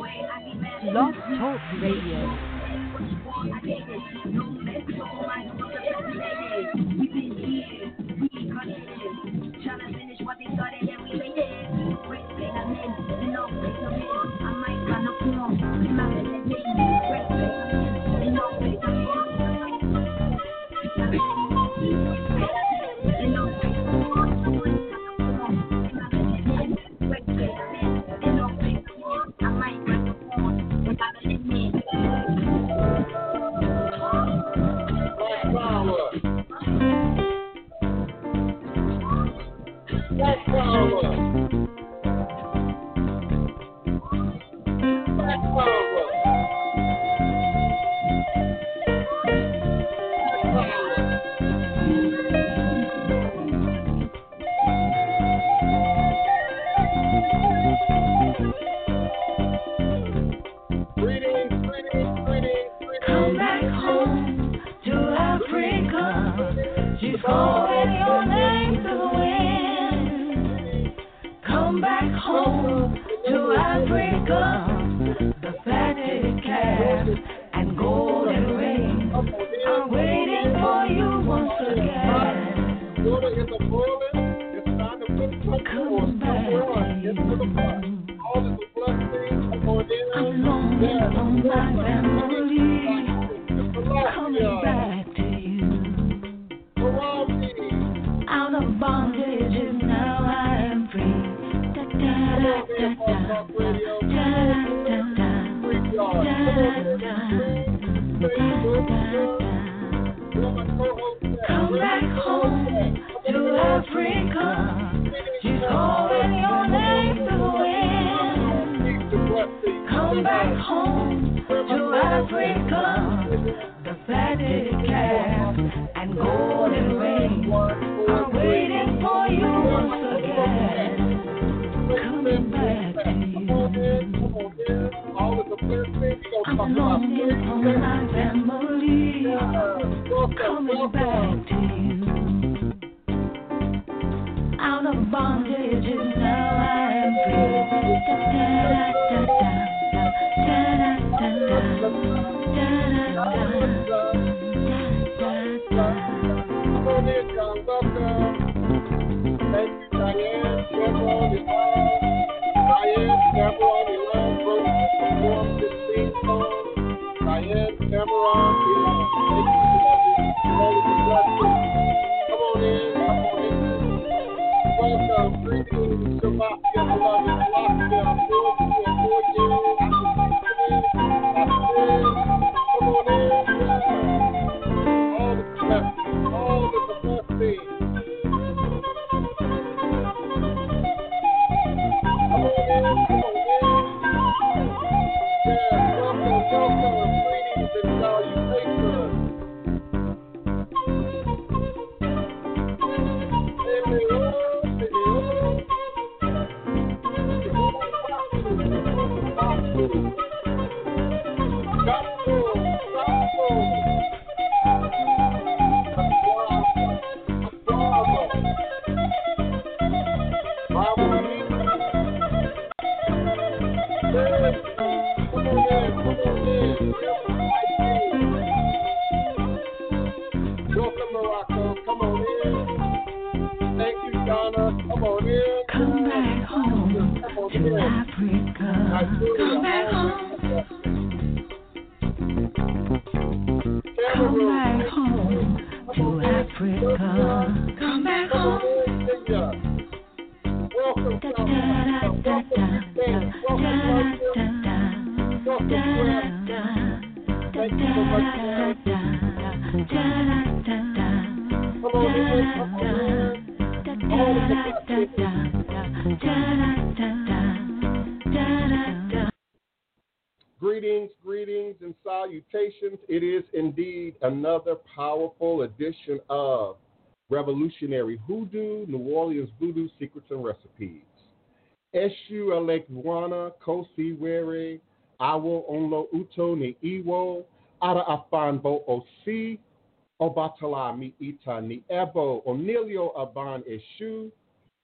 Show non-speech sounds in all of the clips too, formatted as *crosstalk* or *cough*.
Blog Talk Radio. Lord. Eshu Alekwana Kosi Were Awo Onlo Uto Ni Iwo Ara Afanbo Osi Obatala Mi Ita Ni Ebo Onilio Aban Eshu.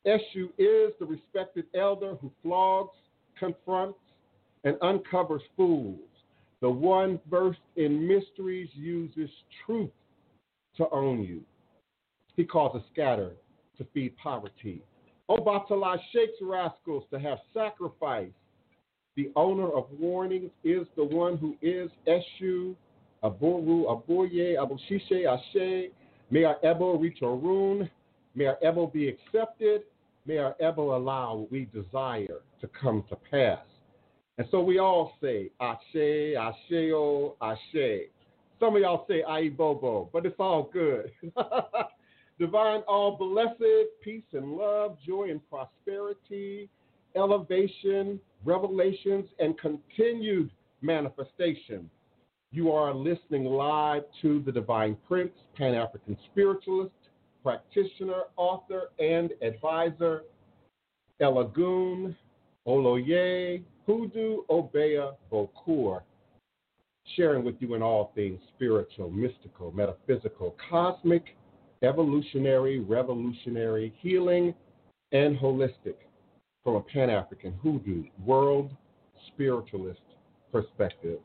Eshu is the respected elder who flogs, confronts, and uncovers fools. The one versed in mysteries uses truth to own you. He causes a scatter to feed poverty. Obatala shakes rascals to have sacrifice. The owner of warnings is the one who is Eshu, Aboru, Aboye, Abushishe, Ashe. May our Ebo reach Orun. May our Ebo be accepted. May our Ebo allow what we desire to come to pass. And so we all say, Ashe, Asheo, oh, Ashe. Some of y'all say Aibobo, but it's all good. *laughs* Divine, all blessed, peace and love, joy and prosperity, elevation, revelations, and continued manifestation. You are listening live to the Divine Prince, Pan African spiritualist, practitioner, author, and advisor, Elagoon, Oloye, Hoodoo, Obeah Bokor, sharing with you in all things spiritual, mystical, metaphysical, cosmic, evolutionary, revolutionary, healing, and holistic from a Pan African hoodoo, world spiritualist perspective.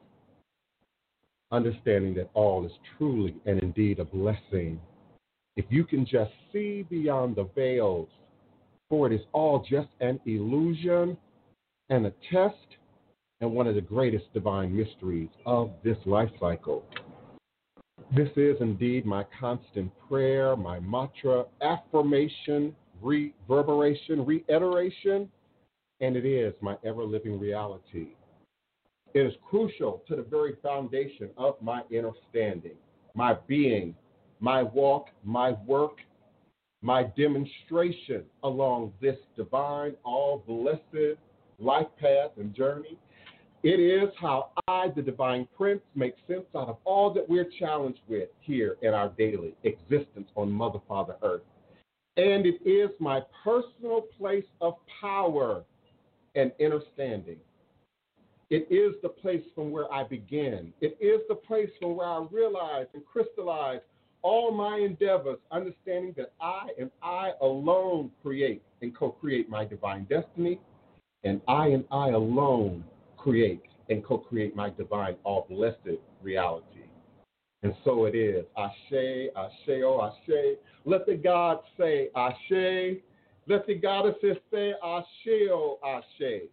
Understanding that all is truly and indeed a blessing. If you can just see beyond the veils, for it is all just an illusion and a test and one of the greatest divine mysteries of this life cycle. This is indeed my constant prayer, my mantra, affirmation, reverberation, reiteration, and it is my ever living reality. It is crucial to the very foundation of my inner standing, my being, my walk, my work, my demonstration along this divine, all blessed life path and journey it is how I, the divine prince, make sense out of all that we're challenged with here in our daily existence on Mother, Father, Earth. And it is my personal place of power and understanding. It is the place from where I begin. It is the place from where I realize and crystallize all my endeavors, understanding that I and I alone create and co create my divine destiny, and I and I alone create and co create my divine, all blessed reality. And so it is. Ashe, Ashe, oh Ashe. Let the God say Ashe. Let the goddesses say Ashe, oh Ashe.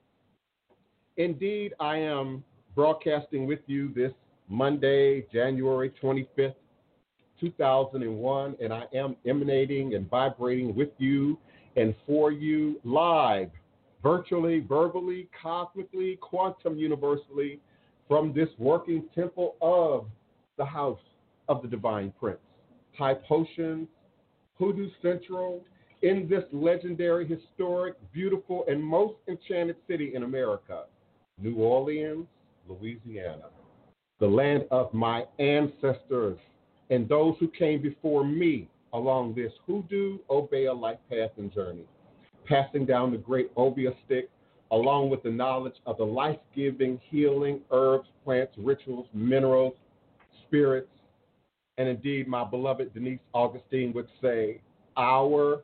Indeed, I am broadcasting with you this Monday, January 25th, 2001, and I am emanating and vibrating with you and for you live virtually, verbally, cosmically, quantum universally from this working temple of the house of the divine prince. High potions, Hoodoo Central, in this legendary, historic, beautiful, and most enchanted city in America, New Orleans, Louisiana, the land of my ancestors and those who came before me along this hoodoo, Obeah life path and journey passing down the great Obeah stick, along with the knowledge of the life giving, healing herbs, plants, rituals, minerals, spirits. And indeed, my beloved Denise Augustine would say, our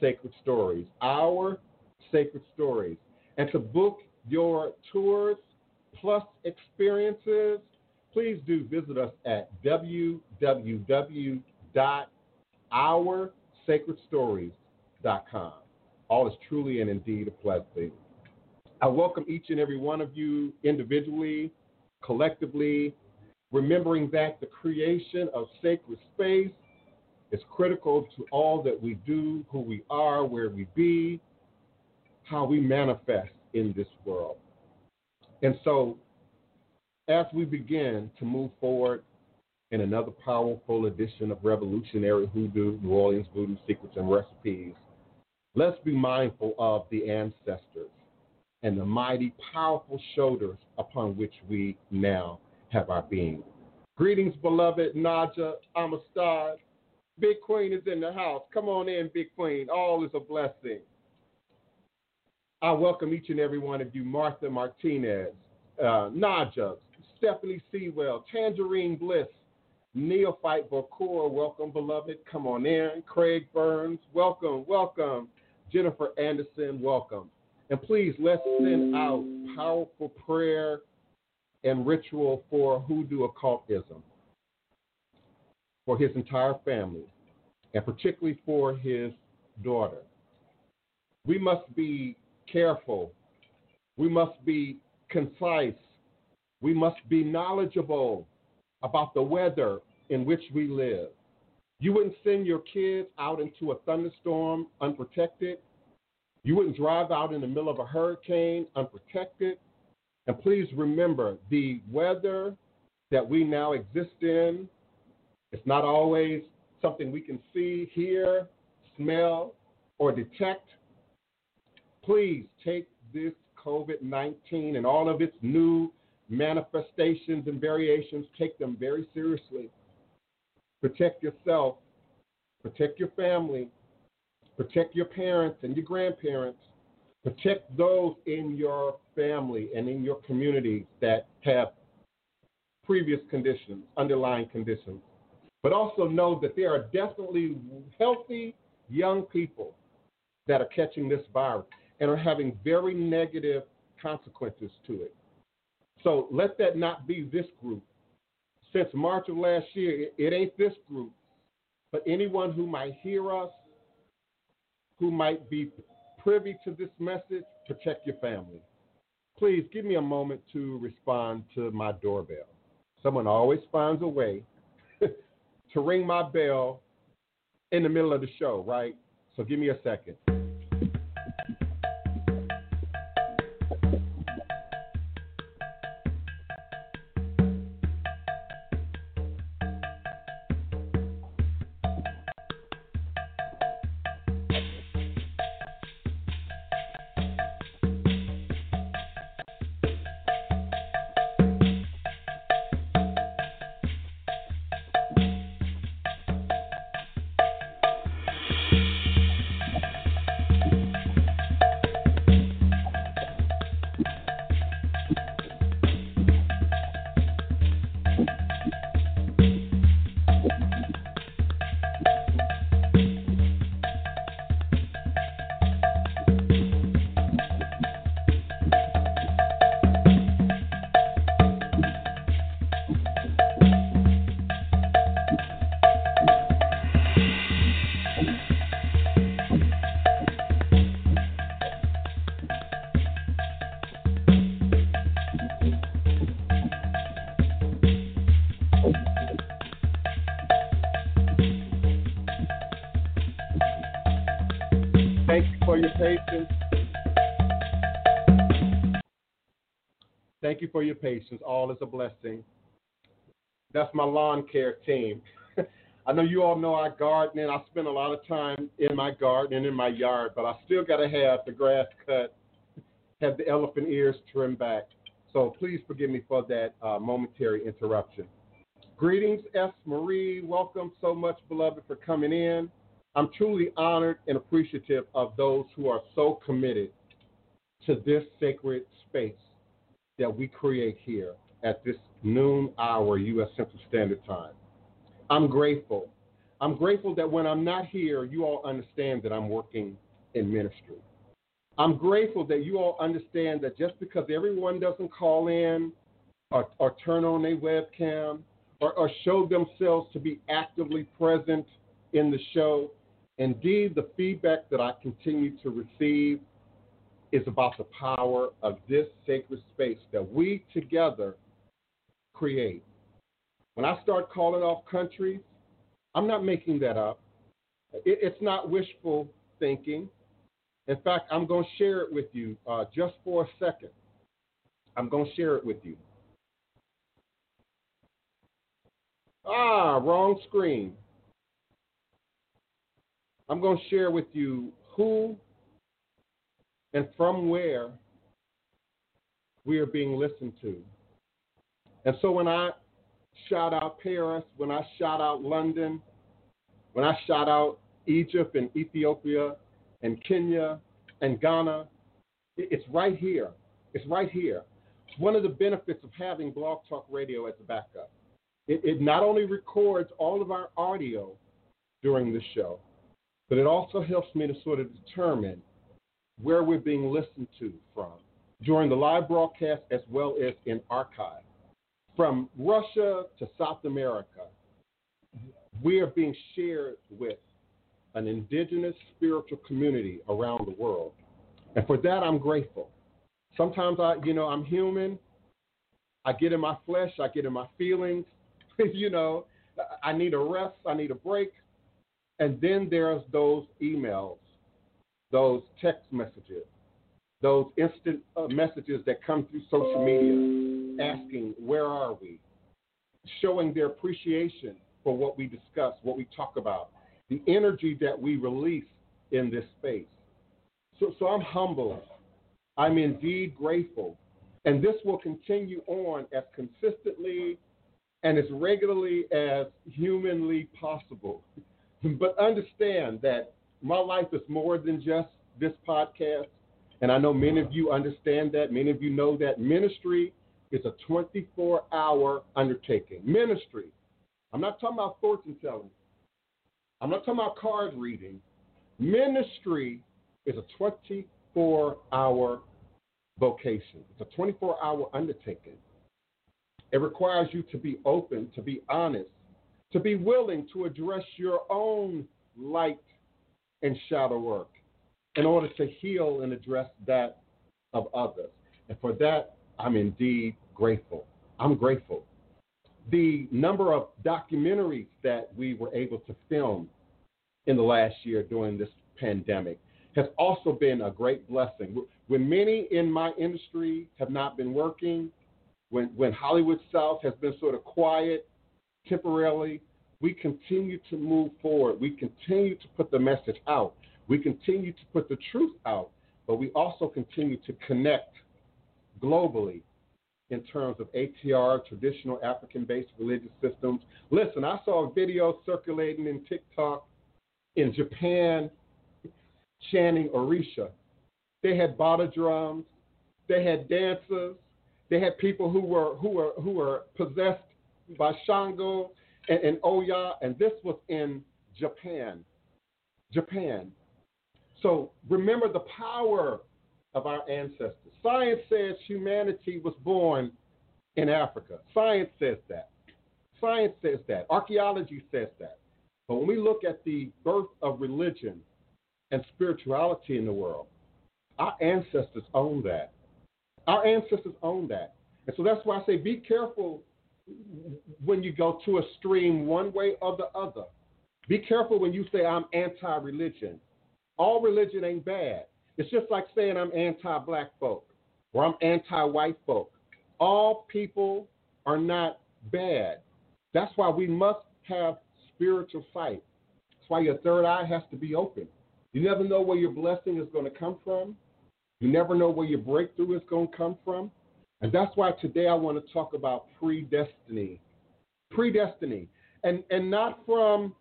sacred stories, our sacred stories. And to book your tours plus experiences, please do visit us at www.oursacredstories.com. All is truly and indeed a blessing. I welcome each and every one of you individually, collectively, remembering that the creation of sacred space is critical to all that we do, who we are, where we be, how we manifest in this world. And so, as we begin to move forward in another powerful edition of Revolutionary Hoodoo, New Orleans Voodoo Secrets and Recipes, Let's be mindful of the ancestors and the mighty, powerful shoulders upon which we now have our being. Greetings, beloved Naja Amistad. Big Queen is in the house. Come on in, Big Queen. All is a blessing. I welcome each and every one of you, Martha Martinez, uh, Naja, Stephanie Sewell, Tangerine Bliss, Neophyte Bokur, welcome, beloved. Come on in. Craig Burns, welcome, welcome. Jennifer Anderson, welcome. And please, let's send out powerful prayer and ritual for hoodoo occultism for his entire family, and particularly for his daughter. We must be careful. We must be concise. We must be knowledgeable about the weather in which we live. You wouldn't send your kids out into a thunderstorm unprotected. You wouldn't drive out in the middle of a hurricane unprotected. And please remember the weather that we now exist in, it's not always something we can see, hear, smell, or detect. Please take this COVID 19 and all of its new manifestations and variations, take them very seriously. Protect yourself, protect your family, protect your parents and your grandparents, protect those in your family and in your community that have previous conditions, underlying conditions. But also know that there are definitely healthy young people that are catching this virus and are having very negative consequences to it. So let that not be this group. Since March of last year, it ain't this group, but anyone who might hear us, who might be privy to this message, protect your family. Please give me a moment to respond to my doorbell. Someone always finds a way *laughs* to ring my bell in the middle of the show, right? So give me a second. You for your patience. All is a blessing. That's my lawn care team. *laughs* I know you all know I garden and I spend a lot of time in my garden and in my yard, but I still got to have the grass cut, have the elephant ears trimmed back. So please forgive me for that uh, momentary interruption. Greetings, S. Marie. Welcome so much, beloved, for coming in. I'm truly honored and appreciative of those who are so committed to this sacred space that we create here at this noon hour U.S. Central Standard Time. I'm grateful. I'm grateful that when I'm not here, you all understand that I'm working in ministry. I'm grateful that you all understand that just because everyone doesn't call in or, or turn on their webcam or, or show themselves to be actively present in the show, indeed, the feedback that I continue to receive is about the power of this sacred space that we together create. When I start calling off countries, I'm not making that up. It, it's not wishful thinking. In fact, I'm going to share it with you uh, just for a second. I'm going to share it with you. Ah, wrong screen. I'm going to share with you who and from where we are being listened to. And so when I shout out Paris, when I shout out London, when I shout out Egypt and Ethiopia and Kenya and Ghana, it's right here. It's right here. It's one of the benefits of having Blog Talk Radio as a backup. It, it not only records all of our audio during the show, but it also helps me to sort of determine where we're being listened to from during the live broadcast as well as in archive. From Russia to South America, we are being shared with an indigenous spiritual community around the world. And for that, I'm grateful. Sometimes I, you know, I'm human. I get in my flesh, I get in my feelings. *laughs* you know, I need a rest, I need a break. And then there's those emails, those text messages, those instant uh, messages that come through social media asking, Where are we? Showing their appreciation for what we discuss, what we talk about, the energy that we release in this space. So, so I'm humbled. I'm indeed grateful. And this will continue on as consistently and as regularly as humanly possible. *laughs* But understand that my life is more than just this podcast. And I know many of you understand that. Many of you know that ministry is a 24 hour undertaking. Ministry. I'm not talking about fortune telling. I'm not talking about card reading. Ministry is a 24 hour vocation, it's a 24 hour undertaking. It requires you to be open, to be honest, to be willing to address your own light and shadow work in order to heal and address that of others. And for that, I'm indeed grateful. I'm grateful. The number of documentaries that we were able to film in the last year during this pandemic has also been a great blessing. When many in my industry have not been working, when, when Hollywood South has been sort of quiet temporarily, we continue to move forward. We continue to put the message out. We continue to put the truth out, but we also continue to connect globally in terms of ATR, traditional African based religious systems. Listen, I saw a video circulating in TikTok in Japan chanting Orisha. They had bata drums, they had dancers, they had people who were who were who were possessed by Shango and, and Oya, and this was in Japan. Japan. So remember the power of our ancestors. Science says humanity was born in Africa. Science says that. Science says that. Archaeology says that. But when we look at the birth of religion and spirituality in the world, our ancestors own that. Our ancestors own that. And so that's why I say be careful when you go to a stream one way or the other. Be careful when you say I'm anti religion. All religion ain't bad. It's just like saying I'm anti black folk or I'm anti white folk. All people are not bad. That's why we must have spiritual sight. That's why your third eye has to be open. You never know where your blessing is going to come from. You never know where your breakthrough is going to come from. And that's why today I want to talk about predestiny. Predestiny. And and not from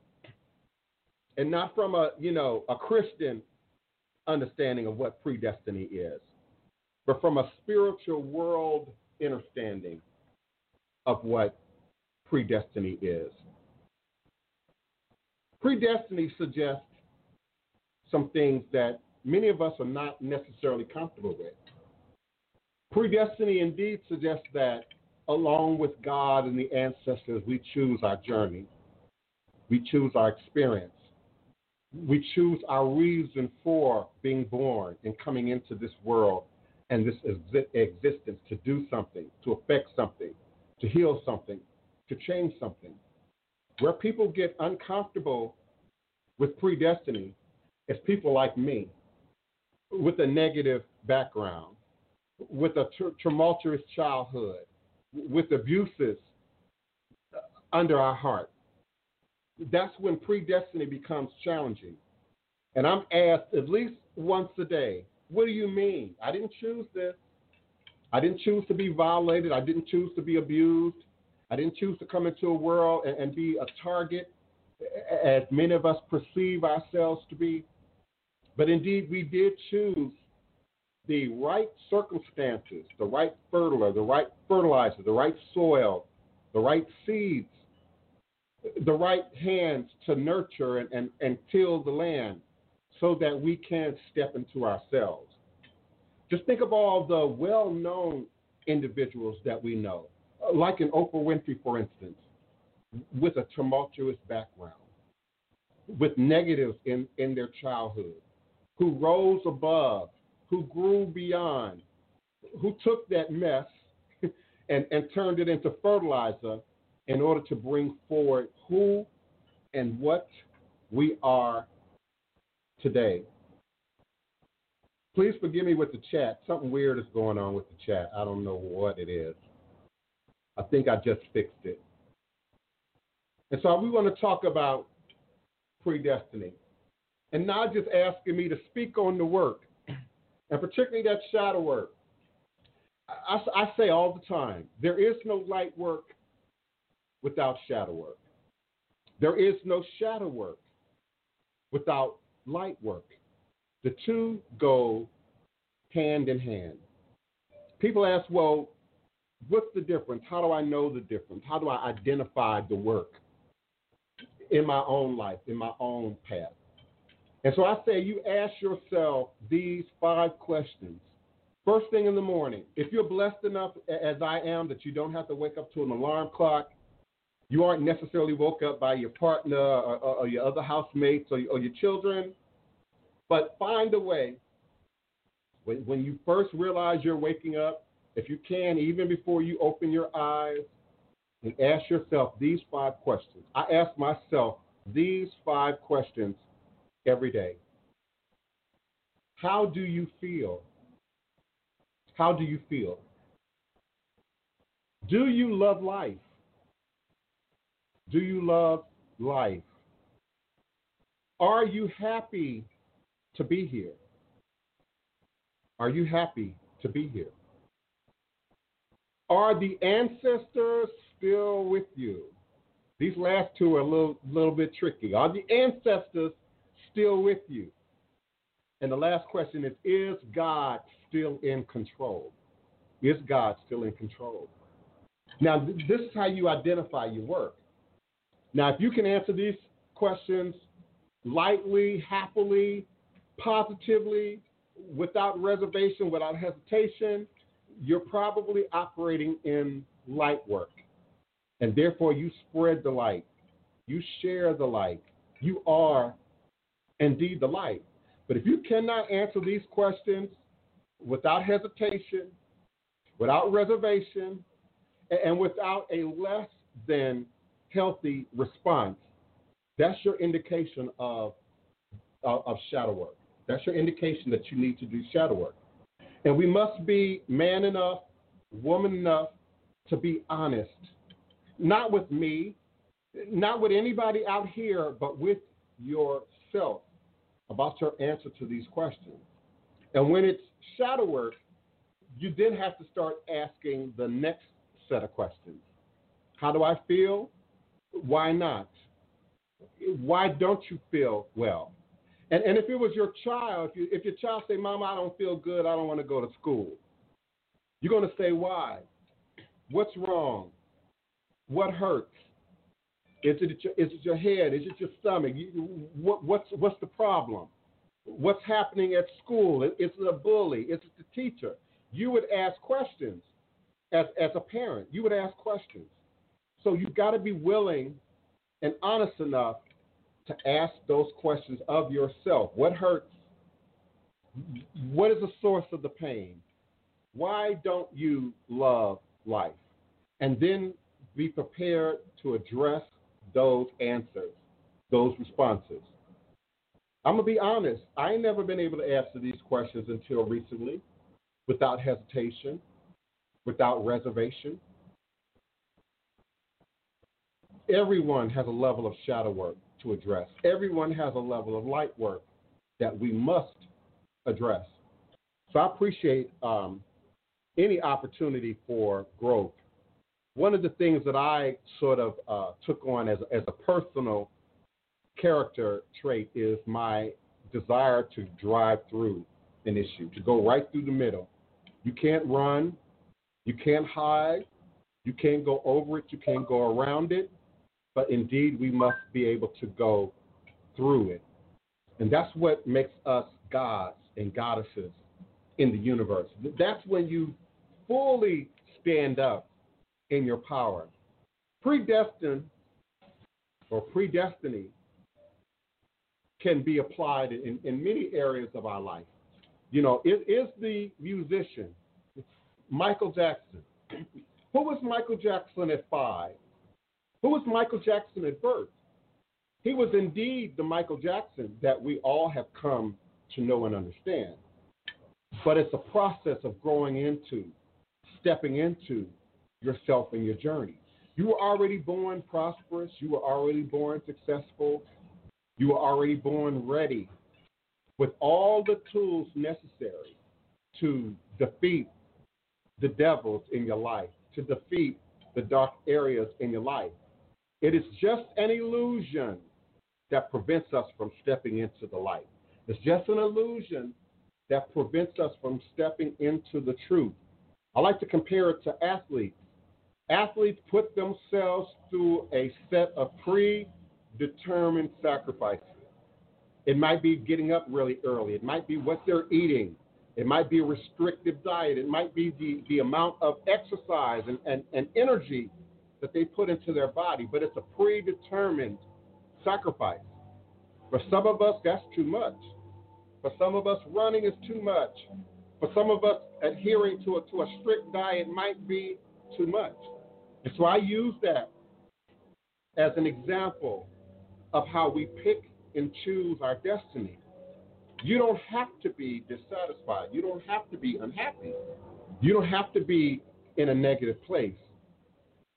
and not from a, you know, a Christian understanding of what predestiny is, but from a spiritual world understanding of what predestiny is. Predestiny suggests some things that many of us are not necessarily comfortable with. Predestiny indeed suggests that along with God and the ancestors, we choose our journey, we choose our experience, we choose our reason for being born and coming into this world and this existence to do something, to affect something, to heal something, to change something. Where people get uncomfortable with predestiny is people like me with a negative background, with a tumultuous childhood, with abuses uh, under our heart. That's when predestiny becomes challenging. And I'm asked at least once a day, what do you mean? I didn't choose this. I didn't choose to be violated. I didn't choose to be abused. I didn't choose to come into a world and, and be a target as many of us perceive ourselves to be. But indeed, we did choose the right circumstances, the right fertilizer, the right fertilizer, the right soil, the right seeds, the right hands to nurture and, and, and till the land so that we can step into ourselves. Just think of all the well known individuals that we know, like an Oprah Winfrey, for instance, with a tumultuous background, with negatives in, in their childhood, who rose above, who grew beyond, who took that mess *laughs* and, and turned it into fertilizer in order to bring forward who and what we are today. Please forgive me with the chat. Something weird is going on with the chat. I don't know what it is. I think I just fixed it. And so we want to talk about predestiny. And not just asking me to speak on the work, and particularly that shadow work. I, I say all the time there is no light work without shadow work. There is no shadow work without light work. The two go hand in hand. People ask, well, what's the difference? How do I know the difference? How do I identify the work in my own life, in my own path? And so I say you ask yourself these five questions. First thing in the morning, if you're blessed enough as I am that you don't have to wake up to an alarm clock, you aren't necessarily woke up by your partner or, or, or your other housemates or, or, your children, but find a way. When, when you first realize you're waking up, if you can, even before you open your eyes, and ask yourself these five questions. I ask myself these five questions every day. How do you feel? How do you feel? Do you love life? Do you love life? Are you happy to be here? Are you happy to be here? Are the ancestors still with you? These last two are a little, little bit tricky. Are the ancestors still with you? And the last question is Is God still in control? Is God still in control? Now, this is how you identify your work. Now, if you can answer these questions lightly, happily, positively, without reservation, without hesitation, you're probably operating in light work. And therefore, you spread the light, you share the light, you are indeed the light. But if you cannot answer these questions without hesitation, without reservation, and without a less than healthy response, that's your indication of, of, of shadow work. That's your indication that you need to do shadow work. And we must be man enough, woman enough to be honest, not with me, not with anybody out here, but with yourself about your answer to these questions. And when it's shadow work, you then have to start asking the next set of questions. How do I feel? Why not? Why don't you feel well? And, and if it was your child, if, you, if your child say, Mama, I don't feel good, I don't want to go to school, you're going to say, why? What's wrong? What hurts? Is it, your, is it your head? Is it your stomach? You, what, what's, what's the problem? What's happening at school? Is it a bully? Is it the teacher? You would ask questions as, as a parent. You would ask questions. So you've got to be willing and honest enough to ask those questions of yourself. What hurts? What is the source of the pain? Why don't you love life? And then be prepared to address those answers, those responses. I'm going to be honest. I ain't never been able to answer these questions until recently without hesitation, without reservation. Everyone has a level of shadow work to address. Everyone has a level of light work that we must address. So I appreciate um, any opportunity for growth. One of the things that I sort of uh, took on as, as a personal character trait is my desire to drive through an issue, to go right through the middle. You can't run, you can't hide, you can't go over it, you can't go around it but indeed we must be able to go through it. And that's what makes us gods and goddesses in the universe. That's when you fully stand up in your power. Predestined or predestiny can be applied in, in many areas of our life. You know, it is the musician, Michael Jackson. Who was Michael Jackson at five? Who was Michael Jackson at birth? He was indeed the Michael Jackson that we all have come to know and understand. But it's a process of growing into, stepping into yourself and your journey. You were already born prosperous, you were already born successful, you were already born ready with all the tools necessary to defeat the devils in your life, to defeat the dark areas in your life. It is just an illusion that prevents us from stepping into the light. It's just an illusion that prevents us from stepping into the truth. I like to compare it to athletes. Athletes put themselves through a set of predetermined sacrifices. It might be getting up really early, it might be what they're eating, it might be a restrictive diet, it might be the, the amount of exercise and, and, and energy that they put into their body, but it's a predetermined sacrifice. For some of us, that's too much. For some of us, running is too much. For some of us, adhering to a, to a strict diet might be too much. And so I use that as an example of how we pick and choose our destiny. You don't have to be dissatisfied. You don't have to be unhappy. You don't have to be in a negative place.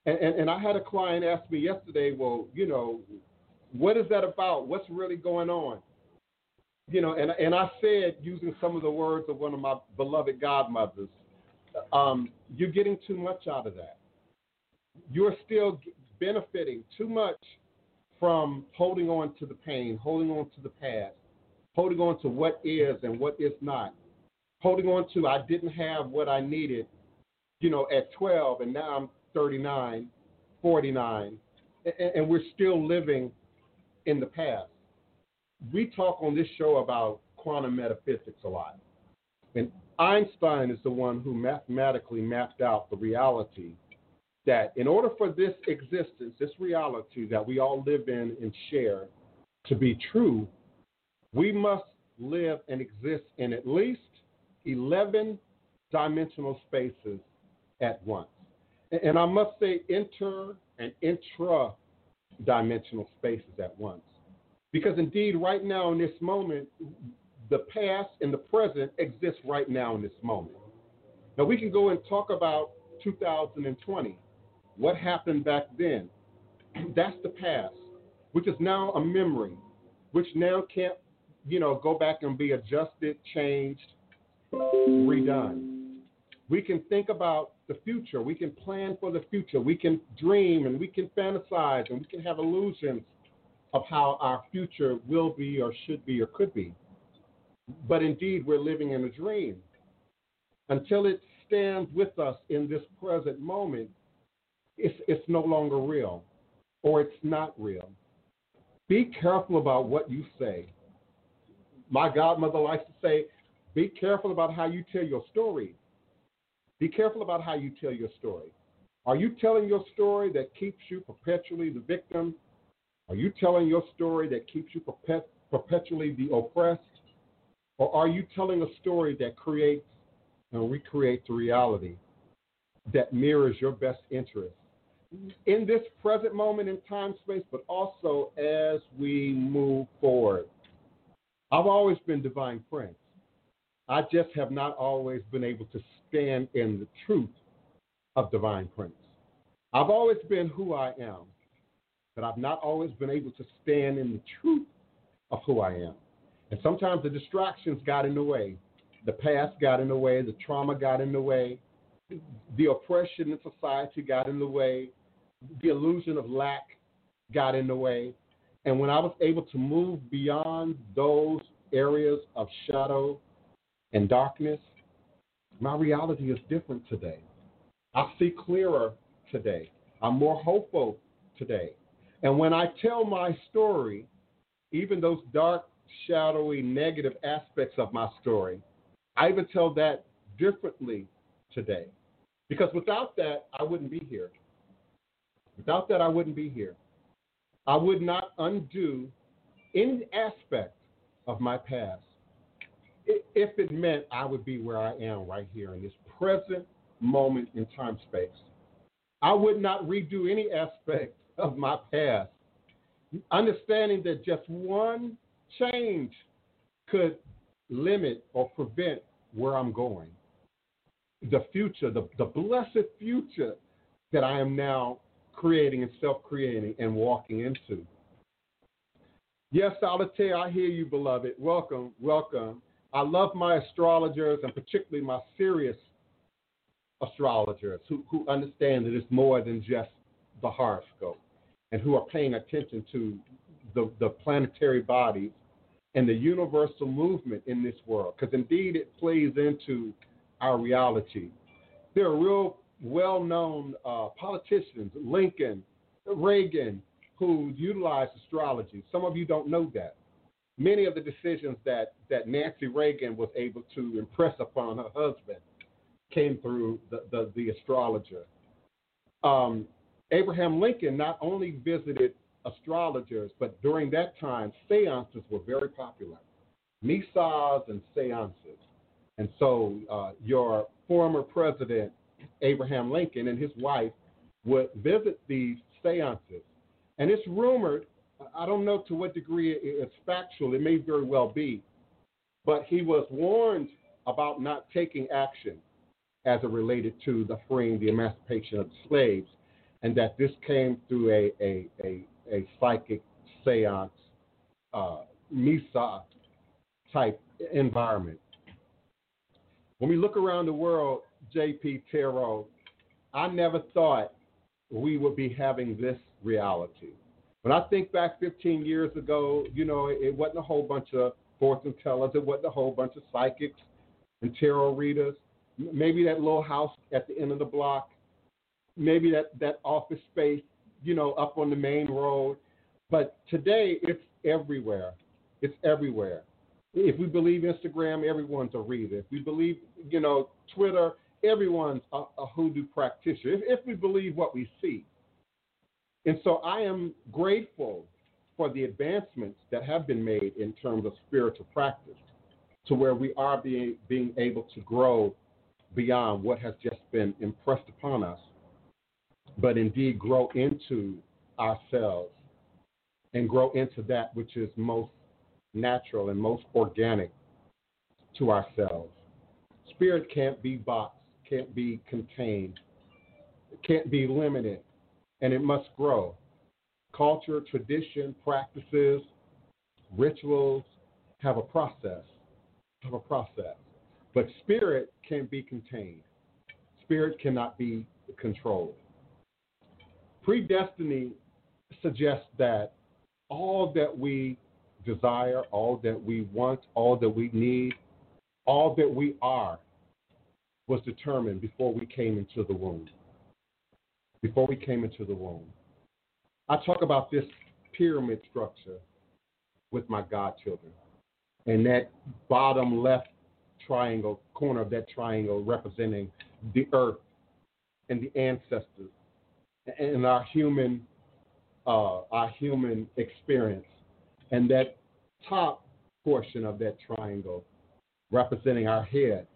And, and, and I had a client ask me yesterday, well, you know, what is that about? What's really going on? You know, and and I said using some of the words of one of my beloved godmothers, um, you're getting too much out of that. You're still benefiting too much from holding on to the pain, holding on to the past, holding on to what is and what is not, holding on to I didn't have what I needed, you know, at 12 and now I'm 39, 49, and, we're still living in the past. We talk on this show about quantum metaphysics a lot. And Einstein is the one who mathematically mapped out the reality that in order for this existence, this reality that we all live in and share to be true, we must live and exist in at least 11 dimensional spaces at once. And I must say, inter and intra dimensional spaces at once. Because indeed, right now in this moment, the past and the present exist right now in this moment. Now, we can go and talk about 2020. What happened back then? *clears throat* That's the past, which is now a memory, which now can't, you know, go back and be adjusted, changed, redone. We can think about the future. We can plan for the future. We can dream and we can fantasize and we can have illusions of how our future will be or should be or could be. But indeed, we're living in a dream. Until it stands with us in this present moment, it's, it's no longer real or it's not real. Be careful about what you say. My godmother likes to say, be careful about how you tell your story be careful about how you tell your story. Are you telling your story that keeps you perpetually the victim? Are you telling your story that keeps you perpet- perpetually the oppressed? Or are you telling a story that creates and recreates a reality that mirrors your best interest in this present moment in time space, but also as we move forward? I've always been divine prince. I just have not always been able to stand in the truth of divine prince. I've always been who I am, but I've not always been able to stand in the truth of who I am. And sometimes the distractions got in the way. The past got in the way, the trauma got in the way, the oppression in society got in the way, the illusion of lack got in the way. And when I was able to move beyond those areas of shadow and darkness, my reality is different today. I see clearer today. I'm more hopeful today. And when I tell my story, even those dark, shadowy, negative aspects of my story, I even tell that differently today. Because without that, I wouldn't be here. Without that, I wouldn't be here. I would not undo any aspect of my past if it meant I would be where I am right here in this present moment in time space. I would not redo any aspect of my past, understanding that just one change could limit or prevent where I'm going. The future, the, the blessed future that I am now creating and self creating and walking into. Yes, Solitaire, I hear you, beloved. Welcome, welcome. I love my astrologers and particularly my serious astrologers who, who understand that it's more than just the horoscope and who are paying attention to the, the planetary bodies and the universal movement in this world, because indeed it plays into our reality. There are real well known uh, politicians, Lincoln, Reagan, who utilized astrology. Some of you don't know that. Many of the decisions that, that Nancy Reagan was able to impress upon her husband came through the, the, the astrologer. Um, Abraham Lincoln not only visited astrologers, but during that time, seances were very popular. Misas and seances. And so uh, your former president, Abraham Lincoln, and his wife would visit these seances. And it's rumored, I don't know to what degree it's factual, it may very well be, but he was warned about not taking action as it related to the freeing, the emancipation of the slaves, and that this came through a, a, a, a psychic seance, uh, Misa type environment. When we look around the world, JP Tarot, I never thought we would be having this reality. When I think back 15 years ago, you know, it wasn't a whole bunch of fortune tellers, it wasn't a whole bunch of psychics and tarot readers maybe that little house at the end of the block, maybe that, that office space, you know, up on the main road. But today it's everywhere. It's everywhere. If we believe Instagram, everyone's a reader. If we believe, you know, Twitter, everyone's a, a hoodoo practitioner. If, if we believe what we see. And so I am grateful for the advancements that have been made in terms of spiritual practice to where we are being, being able to grow beyond what has just been impressed upon us, but indeed grow into ourselves and grow into that which is most natural and most organic to ourselves. Spirit can't be boxed, can't be contained, it can't be limited, and it must grow. Culture, tradition, practices, rituals have a process, have a process. But spirit can be contained, spirit cannot be controlled. Predestiny suggests that all that we desire, all that we want, all that we need, all that we are was determined before we came into the womb. Before we came into the womb. I talk about this pyramid structure with my godchildren. And that bottom left triangle, corner of that triangle representing the earth and the ancestors and our human uh, our human experience. And that top portion of that triangle representing our head.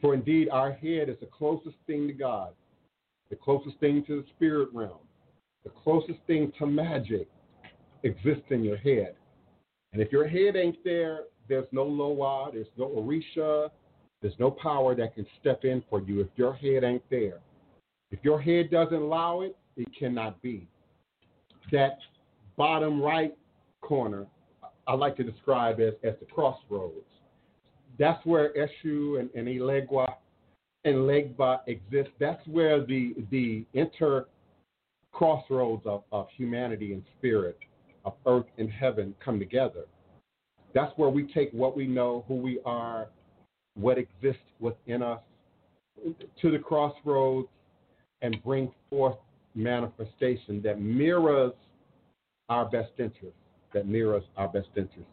For indeed, our head is the closest thing to God, the closest thing to the spirit realm, the closest thing to magic exists in your head. And if your head ain't there, there's no Loa, there's no Orisha, there's no power that can step in for you if your head ain't there. If your head doesn't allow it, it cannot be. That bottom right corner, I like to describe as, as the crossroads. That's where Eshu and, and Elegua and Legba exist. That's where the the inter crossroads of, of humanity and spirit, of earth and heaven come together. That's where we take what we know, who we are, what exists within us, to the crossroads and bring forth manifestation that mirrors our best interest, that mirrors our best interest.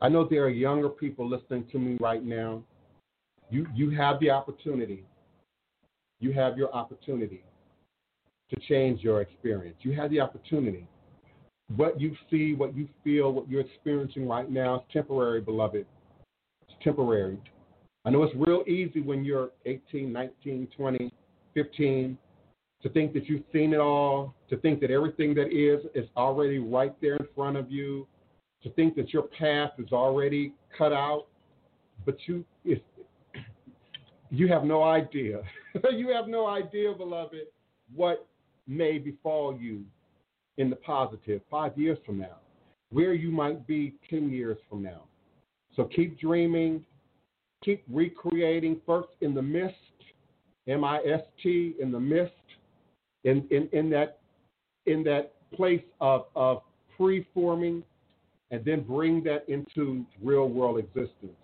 I know there are younger people listening to me right now You you have the opportunity. You have your opportunity to change your experience. You have the opportunity. What you see, what you feel, what you're experiencing right now is temporary, beloved. It's temporary. I know it's real easy when you're 18, 19, 20, 15 to think that you've seen it all, to think that everything that is is already right there in front of you, to think that your path is already cut out, but you you have no idea. *laughs* you have no idea, beloved, what may befall you in the positive five years from now, where you might be 10 years from now. So keep dreaming, keep recreating first in the mist, M I S T, in the mist, in, in, in, that, in that place of, of preforming, and then bring that into real world existence.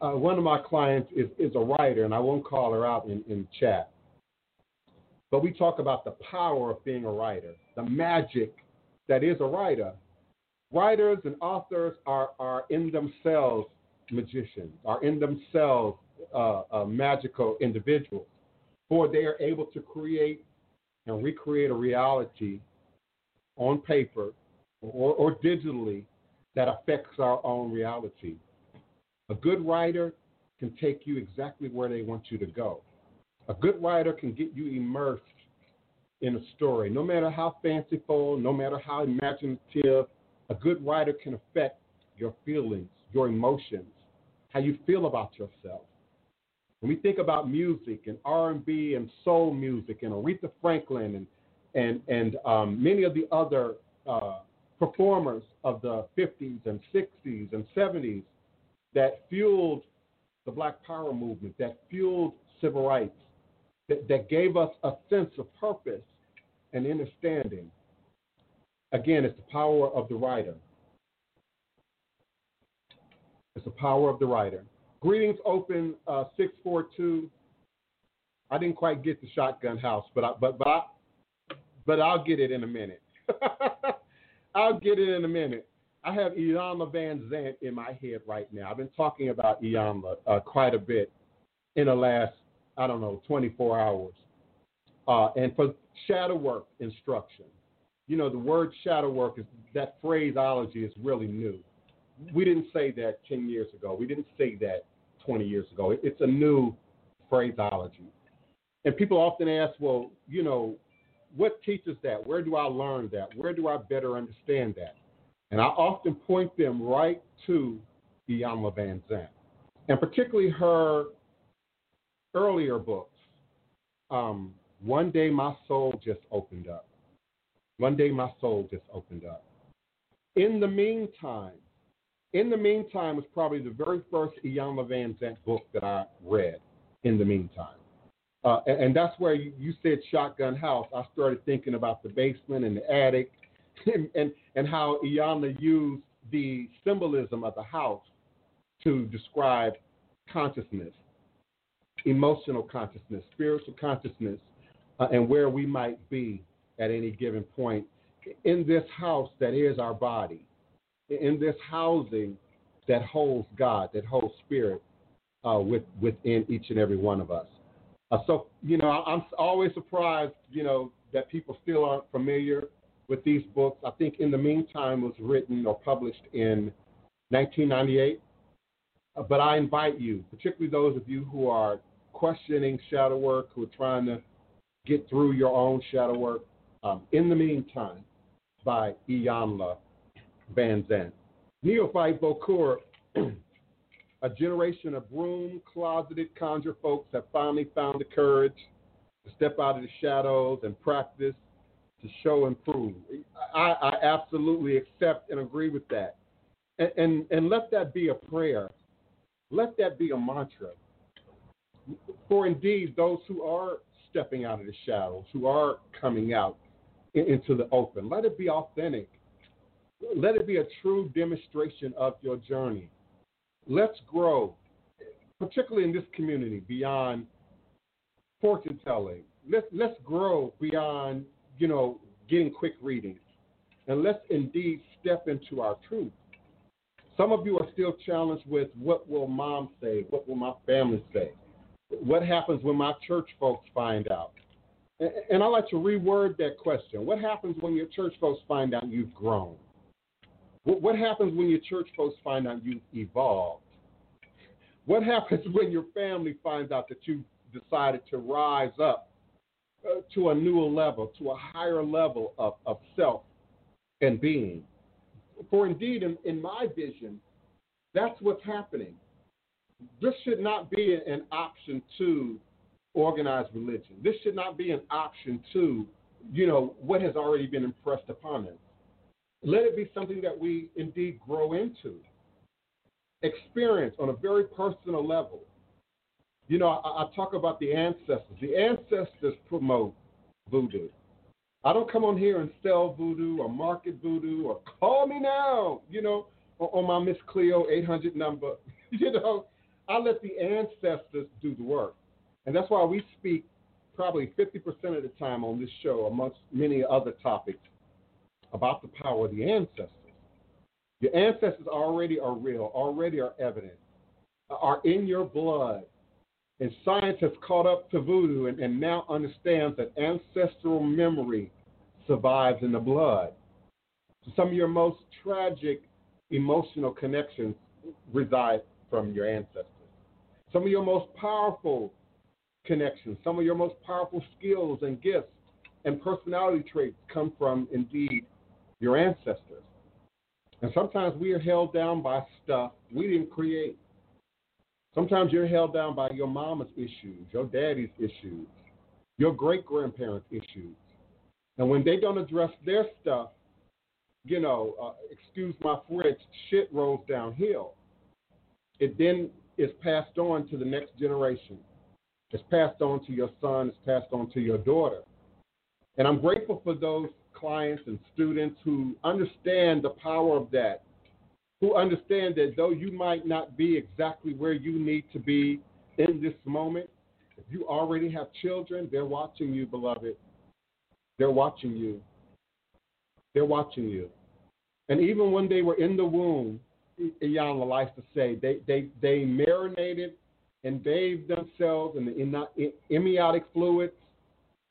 Uh, one of my clients is, is a writer, and I won't call her out in, in chat. But we talk about the power of being a writer, the magic that is a writer. Writers and authors are, are in themselves magicians, are in themselves uh, magical individuals, for they are able to create and recreate a reality on paper or, or digitally that affects our own reality. A good writer can take you exactly where they want you to go. A good writer can get you immersed in a story, no matter how fanciful, no matter how imaginative. A good writer can affect your feelings, your emotions, how you feel about yourself. When we think about music and R&B and soul music and Aretha Franklin and and and um, many of the other uh, performers of the 50s and 60s and 70s that fueled the Black Power movement, that fueled civil rights, that, that gave us a sense of purpose and understanding. Again, it's the power of the writer. It's the power of the writer. Greetings, open uh, 642. I didn't quite get the shotgun house, but I, but but I, but I'll get it in a minute. *laughs* I'll get it in a minute. I have Iyama Van Zant in my head right now. I've been talking about Iyanla uh, quite a bit in the last, I don't know, 24 hours. Uh, and for shadow work instruction, you know, the word shadow work is that phraseology is really new. We didn't say that 10 years ago. We didn't say that 20 years ago. It's a new phraseology. And people often ask, well, you know, what teaches that? Where do I learn that? Where do I better understand that? And I often point them right to Iyanla Vanzant, and particularly her earlier books. Um, One day my soul just opened up. One day my soul just opened up. In the meantime, in the meantime was probably the very first Iyanla Vanzant book that I read. In the meantime, uh, and, and, that's where you, you, said shotgun house. I started thinking about the basement and the attic *laughs* and, and, and how Iyanla used the symbolism of the house to describe consciousness, emotional consciousness, spiritual consciousness, uh, and where we might be at any given point in this house that is our body, in this housing that holds God, that holds spirit uh, with, within each and every one of us. Uh, so, you know, I'm always surprised, you know, that people still aren't familiar with these books. I think In the Meantime was written or published in 1998. Uh, but I invite you, particularly those of you who are questioning shadow work, who are trying to get through your own shadow work, um, In the Meantime by Iyanla Vanzant. Neophyte Bokor, *clears throat* a generation of room closeted conjure folks have finally found the courage to step out of the shadows and practice to show and prove. I, I absolutely accept and agree with that. And, and, and let that be a prayer. Let that be a mantra. For indeed, those who are stepping out of the shadows, who are coming out in, into the open, let it be authentic. Let it be a true demonstration of your journey. Let's grow, particularly in this community, beyond fortune telling. Let's, let's grow beyond you know, getting quick readings. And let's indeed step into our truth. Some of you are still challenged with what will mom say? What will my family say? What happens when my church folks find out? And I like to reword that question. What happens when your church folks find out you've grown? What happens when your church folks find out you've evolved? What happens *laughs* when your family finds out that you decided to rise up uh, to a newer level, to a higher level of, of self and being? For indeed, in, in my vision, that's what's happening. This should not be an option to organized religion. This should not be an option to, you know, what has already been impressed upon us. Let it be something that we indeed grow into, experience on a very personal level. You know, I, I talk about the ancestors. The ancestors promote voodoo. I don't come on here and sell voodoo or market voodoo or call me now, you know, on, my Miss Cleo 800 number. *laughs* you know, I let the ancestors do the work. And that's why we speak probably 50% of the time on this show, amongst many other topics, about the power of the ancestors. Your ancestors already are real, already are evident, are in your blood. And science has caught up to voodoo and, and now understands that ancestral memory survives in the blood. So some of your most tragic emotional connections reside from your ancestors. Some of your most powerful connections, some of your most powerful skills and gifts and personality traits come from, indeed, your ancestors. And sometimes we are held down by stuff we didn't create. Sometimes you're held down by your mama's issues, your daddy's issues, your great grandparents' issues. And when they don't address their stuff, you know, uh, excuse my French, shit rolls downhill. It then is passed on to the next generation. It's passed on to your son, it's passed on to your daughter. And I'm grateful for those clients and students who understand the power of that, who understand that though you might not be exactly where you need to be in this moment, if you already have children, they're watching you, beloved. They're watching you. They're watching you. And even when they were in the womb, Iyanla likes to say, they, they, they marinated and bathed themselves in the amniotic fluids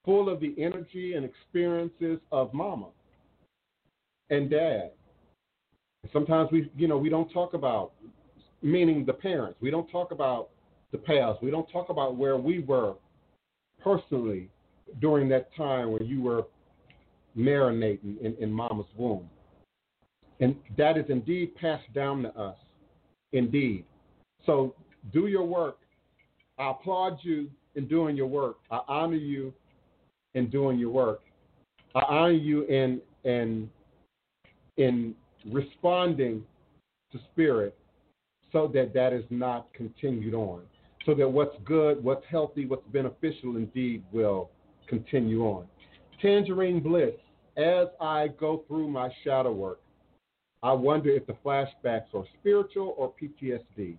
full of the energy and experiences of mama and dad. Sometimes we, you know, we don't talk about, meaning the parents. We don't talk about the past. We don't talk about where we were personally during that time when you were marinating in, in mama's womb. And that is indeed passed down to us, indeed. So do your work. I applaud you in doing your work. I honor you in doing your work. I honor you in in in responding to spirit so that that is not continued on. So that what's good, what's healthy, what's beneficial indeed will continue on. Tangerine Bliss, as I go through my shadow work, I wonder if the flashbacks are spiritual or PTSD.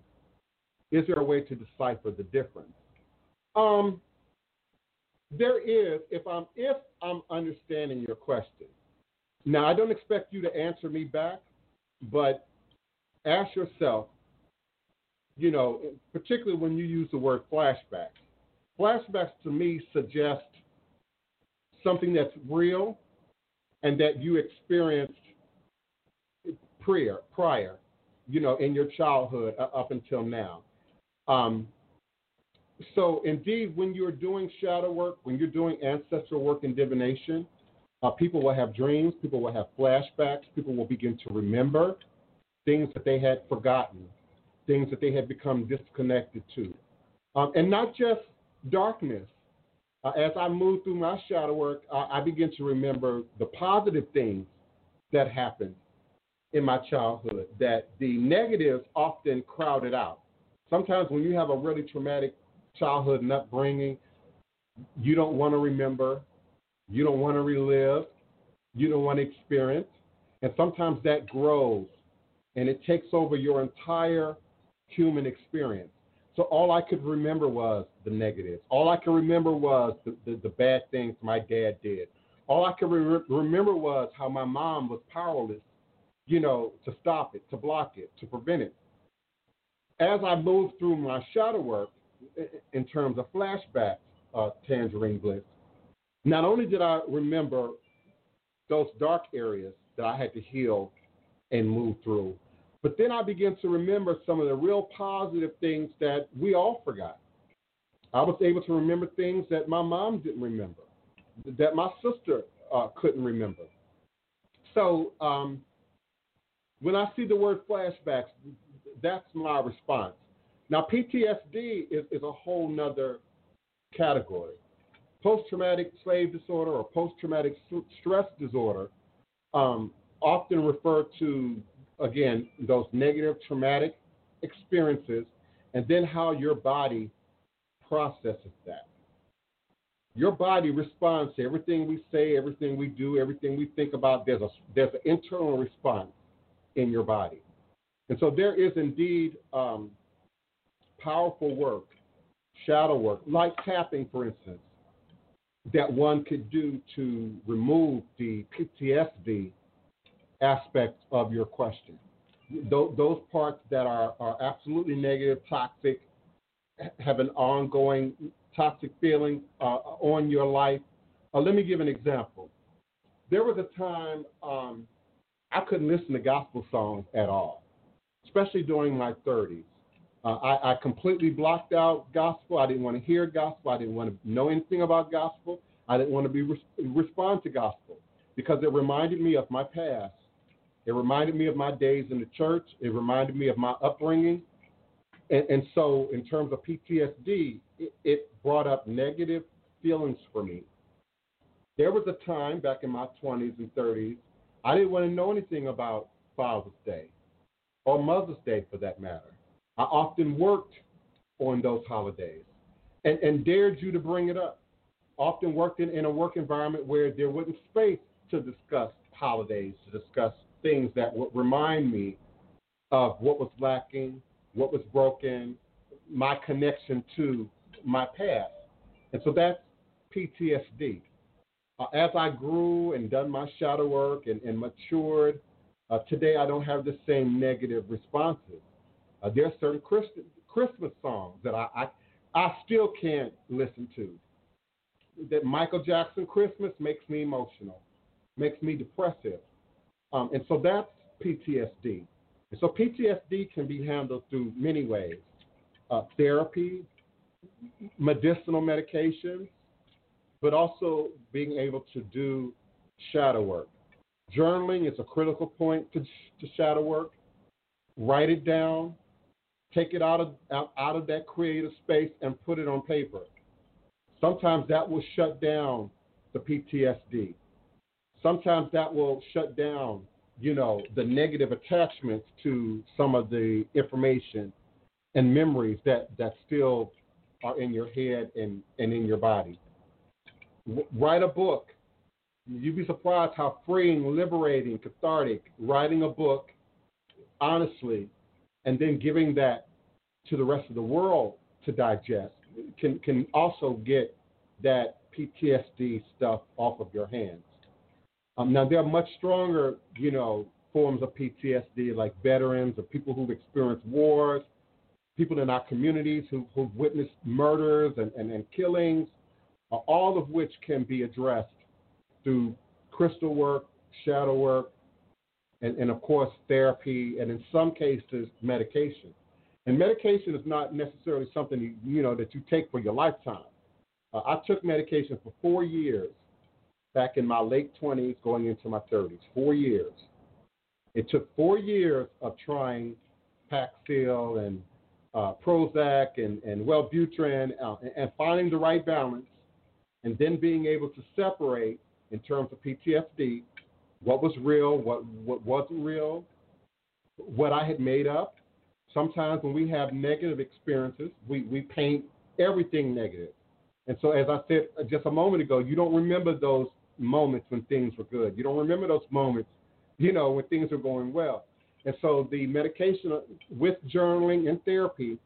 Is there a way to decipher the difference? Um, there is, if I'm if I'm understanding your question. Now I don't expect you to answer me back, but ask yourself, you know, particularly when you use the word flashback. Flashbacks to me suggest something that's real and that you experienced prior, prior, you know, in your childhood uh, up until now. Um, so, indeed, when you're doing shadow work, when you're doing ancestral work and divination, uh, people will have dreams, people will have flashbacks, people will begin to remember things that they had forgotten, things that they had become disconnected to. Um, and not just darkness. Uh, as I move through my shadow work, I begin to remember the positive things that happened in my childhood that the negatives often crowded out. Sometimes when you have a really traumatic childhood and upbringing, you don't want to remember, you don't want to relive, you don't want to experience. And sometimes that grows and it takes over your entire human experience. So all I could remember was the negatives. All I could remember was the, the, the bad things my dad did. All I could re- remember was how my mom was powerless you know, to stop it, to block it, to prevent it. As I moved through my shadow work, in terms of flashbacks, uh, Tangerine Bliss, not only did I remember those dark areas that I had to heal and move through, but then I began to remember some of the real positive things that we all forgot. I was able to remember things that my mom didn't remember, that my sister uh, couldn't remember. So um, when I see the word flashbacks, that's my response. Now, PTSD is, is a whole nother category. Post traumatic slave disorder or post traumatic stress disorder um, often refer to, again, those negative traumatic experiences and then how your body processes that. Your body responds to everything we say, everything we do, everything we think about. There's a there's an internal response in your body, and so there is indeed um, powerful work, shadow work, like tapping, for instance, that one could do to remove the PTSD aspect of your question. Those parts that are, are absolutely negative, toxic, have an ongoing toxic feeling uh, on your life. Uh, let me give an example. There was a time um, I couldn't listen to gospel songs at all, especially during my 30s. Uh, I, I, completely blocked out gospel. I didn't want to hear gospel. I didn't want to know anything about gospel. I didn't want to be respond to gospel because it reminded me of my past. It reminded me of my days in the church. It reminded me of my upbringing. And, and so, in terms of PTSD, it, it brought up negative feelings for me. There was a time back in my 20s and 30s, I didn't want to know anything about Father's Day or Mother's Day for that matter. I often worked on those holidays and, and dared you to bring it up. Often worked in, in a work environment where there wasn't space to discuss holidays, to discuss things that would remind me of what was lacking, what was broken, my connection to my past. And so that's PTSD. Uh, as I grew and done my shadow work and, and matured, uh, today I don't have the same negative responses. Uh, there are certain Christ- Christmas songs that I, I, I still can't listen to. That Michael Jackson Christmas makes me emotional, makes me depressive. Um, and so that's PTSD. And so PTSD can be handled through many ways uh, therapy, medicinal medications, but also being able to do shadow work. Journaling is a critical point to, to shadow work. Write it down, take it out of out, out of that creative space and put it on paper. Sometimes that will shut down the PTSD. Sometimes that will shut down, you know, the negative attachments to some of the information and memories that, that still are in your head and, and in your body. W- write a book. You'd be surprised how freeing, liberating, cathartic writing a book honestly and then giving that to the rest of the world to digest can, can also get that PTSD stuff off of your hands. Um, now, there are much stronger, you know, forms of PTSD, like veterans or people who've experienced wars, people in our communities who, who've witnessed murders and, and, and killings, uh, all of which can be addressed through crystal work, shadow work, and, and of course, therapy, and in some cases, medication. And medication is not necessarily something you, you know that you take for your lifetime. Uh, I took medication for four years back in my late 20s, going into my 30s. Four years. It took four years of trying Paxil and uh, Prozac and, and Wellbutrin uh, and, and finding the right balance and then being able to separate in terms of PTSD what was real, what, what wasn't real, what I had made up. Sometimes when we have negative experiences, we, we paint everything negative. And so, as I said just a moment ago, you don't remember those moments when things were good. You don't remember those moments, you know, when things are going well. And so the medication with journaling and therapy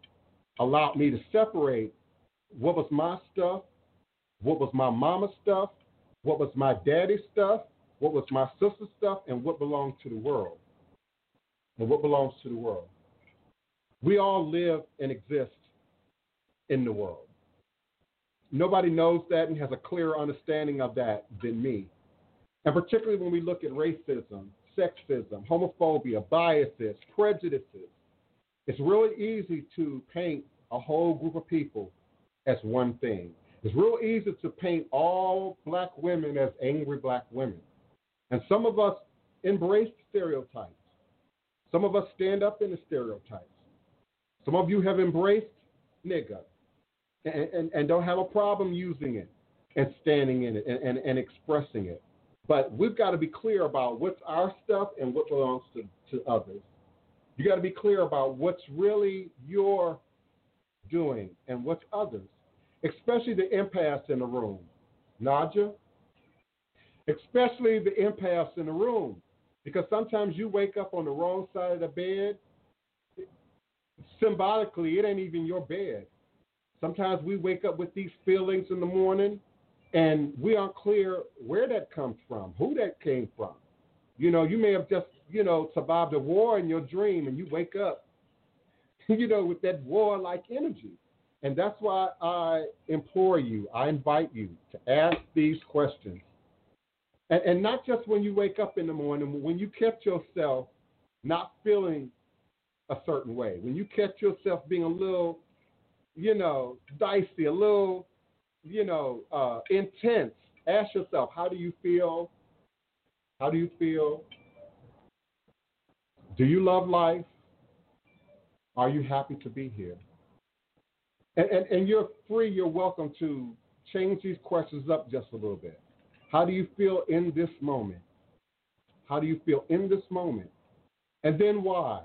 allowed me to separate what was my stuff, what was my mama's stuff, what was my daddy's stuff, what was my sister's stuff, and what belonged to the world. and what belongs to the world. We all live and exist in the world. Nobody knows that and has a clearer understanding of that than me. And particularly when we look at racism, sexism, homophobia, biases, prejudices, it's really easy to paint a whole group of people as one thing. It's real easy to paint all black women as angry black women. And some of us embrace stereotypes. Some of us stand up in the stereotypes. Some of you have embraced nigga and, and, and don't have a problem using it and standing in it and, and, and expressing it. But we've got to be clear about what's our stuff and what belongs to, to others. You got to be clear about what's really your doing and what's others, especially the empaths in the room. Naja, especially the empaths in the room, because sometimes you wake up on the wrong side of the bed. Symbolically, it ain't even your bed. Sometimes we wake up with these feelings in the morning and we aren't clear where that comes from, who that came from. You know, you may have just, you know, survived a war in your dream and you wake up, *laughs* you know, with that war-like energy. And that's why I implore you, I invite you to ask these questions. And, and not just when you wake up in the morning, when you catch yourself not feeling a certain way, when you catch yourself being a little, you know, dicey, a little you know, uh, intense. Ask yourself, how do you feel? How do you feel? Do you love life? Are you happy to be here? And, and, and you're free, you're welcome to change these questions up just a little bit. How do you feel in this moment? How do you feel in this moment? And then why?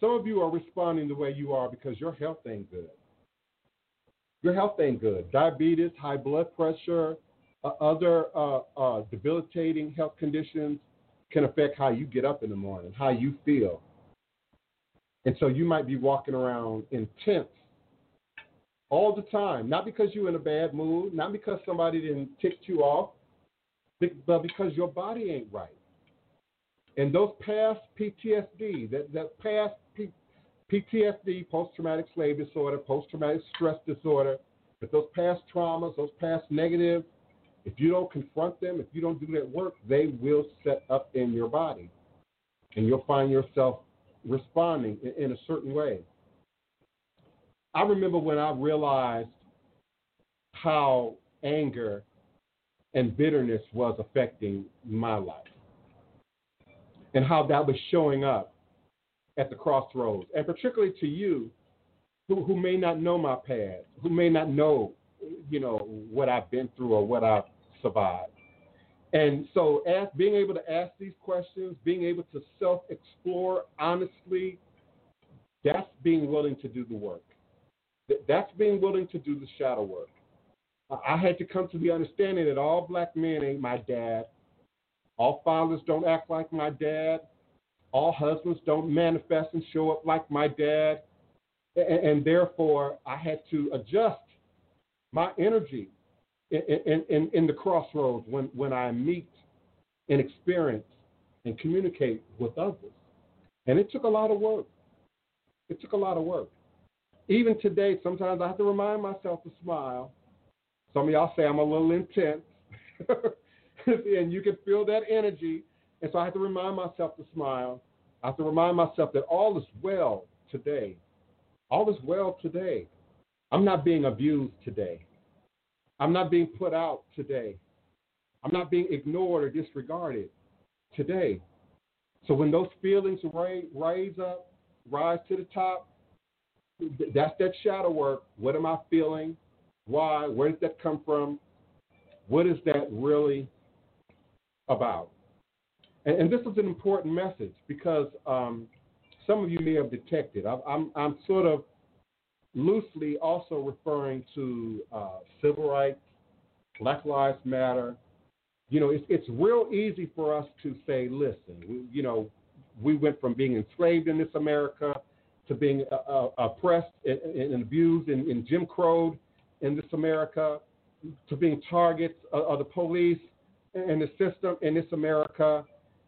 Some of you are responding the way you are because your health ain't good your health ain't good. Diabetes, high blood pressure, uh, other uh, uh, debilitating health conditions can affect how you get up in the morning, how you feel. And so you might be walking around intense all the time, not because you're in a bad mood, not because somebody didn't tick you off, but because your body ain't right. And those past PTSD, that, that past PTSD, post traumatic slave disorder, post traumatic stress disorder, if those past traumas, those past negative, if you don't confront them, if you don't do that work, they will set up in your body. And you'll find yourself responding in, in a certain way. I remember when I realized how anger and bitterness was affecting my life and how that was showing up at the crossroads, and particularly to you who, who may not know my past, who may not know, you know, what I've been through or what I've survived. And so, as being able to ask these questions, being able to self explore honestly, that's being willing to do the work. That's being willing to do the shadow work. I had to come to the understanding that all black men ain't my dad. All fathers don't act like my dad all husbands don't manifest and show up like my dad. And, and therefore, I had to adjust my energy in, in, in, in the crossroads when, when I meet and experience and communicate with others. And it took a lot of work. It took a lot of work. Even today, sometimes I have to remind myself to smile. Some of y'all say I'm a little intense. *laughs* and you can feel that energy and so I have to remind myself to smile. I have to remind myself that all is well today. All is well today. I'm not being abused today. I'm not being put out today. I'm not being ignored or disregarded today. So when those feelings rise up, rise to the top, that's that shadow work. What am I feeling? Why? Where does that come from? What is that really about? And, and this is an important message because um, some of you may have detected. I, I'm, I'm sort of loosely also referring to uh, civil rights, Black Lives Matter. You know, it's, it's real easy for us to say, listen, we, you know, we went from being enslaved in this America to being uh, uh, oppressed and, and abused in, in, Jim Crow in this America to being targets of, of the police and the system in this America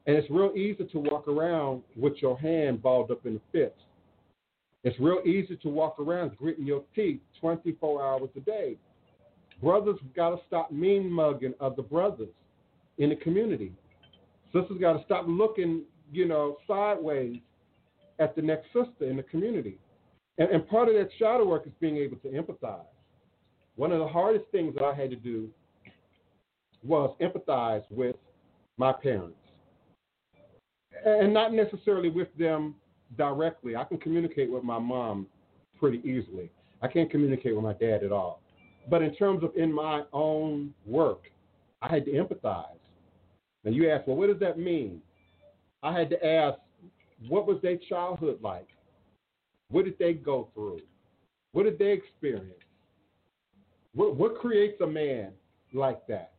And it's real easy to walk around with your hand balled up in a fist. It's real easy to walk around gritting your teeth 24 hours a day. Brothers got to stop mean mugging other brothers in the community. Sisters got to stop looking, you know, sideways at the next sister in the community. And, and part of that shadow work is being able to empathize. One of the hardest things that I had to do was empathize with my parents. And not necessarily with them directly. I can communicate with my mom pretty easily. I can't communicate with my dad at all. But in terms of in my own work, I had to empathize. And you ask, well, what does that mean? I had to ask, what was their childhood like? What did they go through? What did they experience? What, what creates a man like that?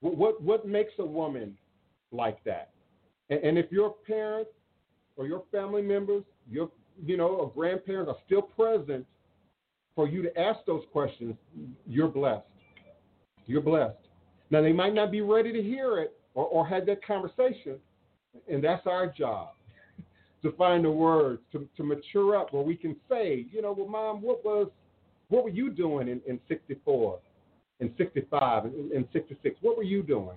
What, what, what makes a woman like that? And, and if your parents or your family members, your you know, or grandparents are still present for you to ask those questions, you're blessed. You're blessed. Now they might not be ready to hear it or, or have that conversation, and that's our job *laughs* to find the words to, to mature up where we can say, you know, well, mom, what was what were you doing in, in 64, in 65, in, in 66? What were you doing?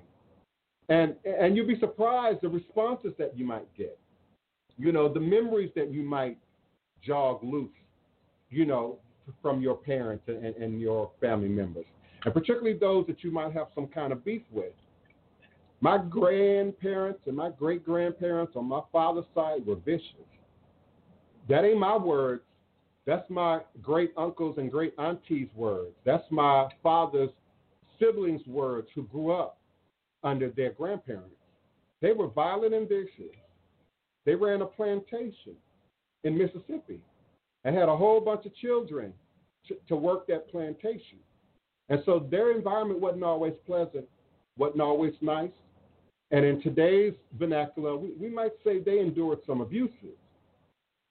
And and you'll be surprised the responses that you might get. You know, the memories that you might jog loose, you know, from your parents and, and your family members, and particularly those that you might have some kind of beef with. My grandparents and my great grandparents on my father's side were vicious. That ain't my words. That's my great uncles and great aunties' words. That's my father's siblings' words who grew up under their grandparents. They were violent and vicious. They ran a plantation in Mississippi and had a whole bunch of children to, to work that plantation. And so their environment wasn't always pleasant, wasn't always nice. And in today's vernacular, we, we might say they endured some abuses.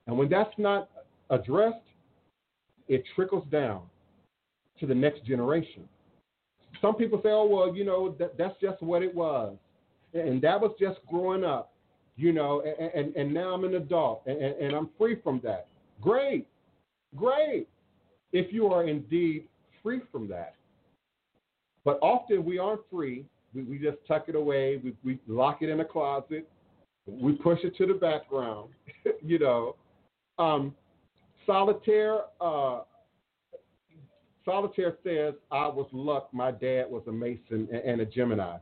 And when that's not addressed, it trickles down to the next generation. Some people say, oh, well, you know, that, that's just what it was. And that was just growing up, you know, and, and, and now I'm an adult and, and I'm free from that. Great, great, if you are indeed free from that. But often we aren't free we, we just tuck it away. We, we lock it in a closet. We push it to the background. *laughs* you know, um, solitaire. Uh, solitaire says, "I was luck. My dad was a Mason and, a Gemini."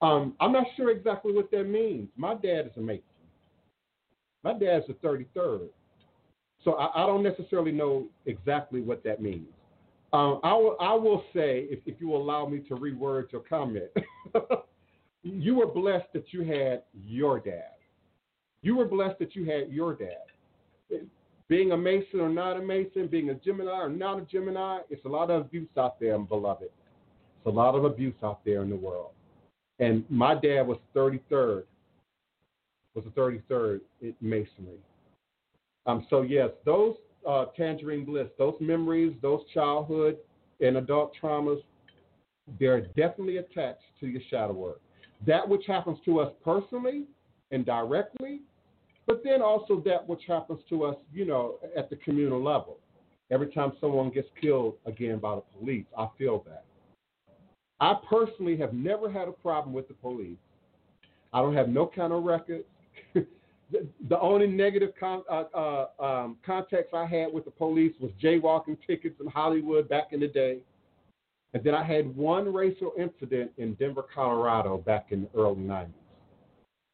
Um, I'm not sure exactly what that means. My dad is a Mason. My dad's the 33rd. So I, I don't necessarily know exactly what that means. Um, I, will, I will say, if, if you allow me to reword your comment, *laughs* you were blessed that you had your dad. You were blessed that you had your dad. Being a Mason or not a Mason, being a Gemini or not a Gemini, it's a lot of abuse out there, beloved. It's a lot of abuse out there in the world. And my dad was 33rd, was the 33rd in Masonry. Um, so yes, those uh, tangerine bliss, those memories, those childhood and adult traumas, they're definitely attached to your shadow work. That which happens to us personally and directly, but then also that which happens to us, you know, at the communal level. Every time someone gets killed again by the police, I feel that. I personally have never had a problem with the police. I don't have no kind of record *laughs* the, only negative con, uh, uh, um, context I had with the police was jaywalking tickets in Hollywood back in the day. And then I had one racial incident in Denver, Colorado back in the early 90s,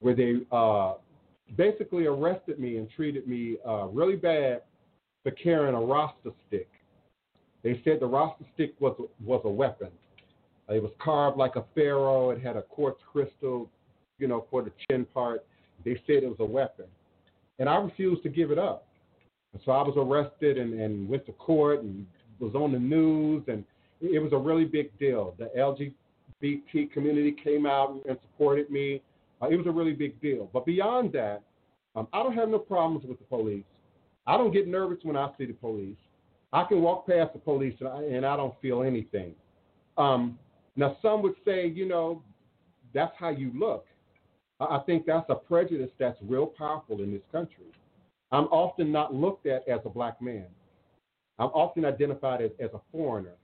where they uh, basically arrested me and treated me uh, really bad for carrying a Rasta stick. They said the Rasta stick was, was a weapon. It was carved like a pharaoh. It had a quartz crystal, you know, for the chin part they said it was a weapon. And I refused to give it up. And so I was arrested and, and went to court and was on the news. And it was a really big deal. The LGBT community came out and supported me. Uh, it was a really big deal. But beyond that, um, I don't have no problems with the police. I don't get nervous when I see the police. I can walk past the police and I, and I don't feel anything. Um, now, some would say, you know, that's how you look. I think that's a prejudice that's real powerful in this country. I'm often not looked at as a black man. I'm often identified as, as a foreigner,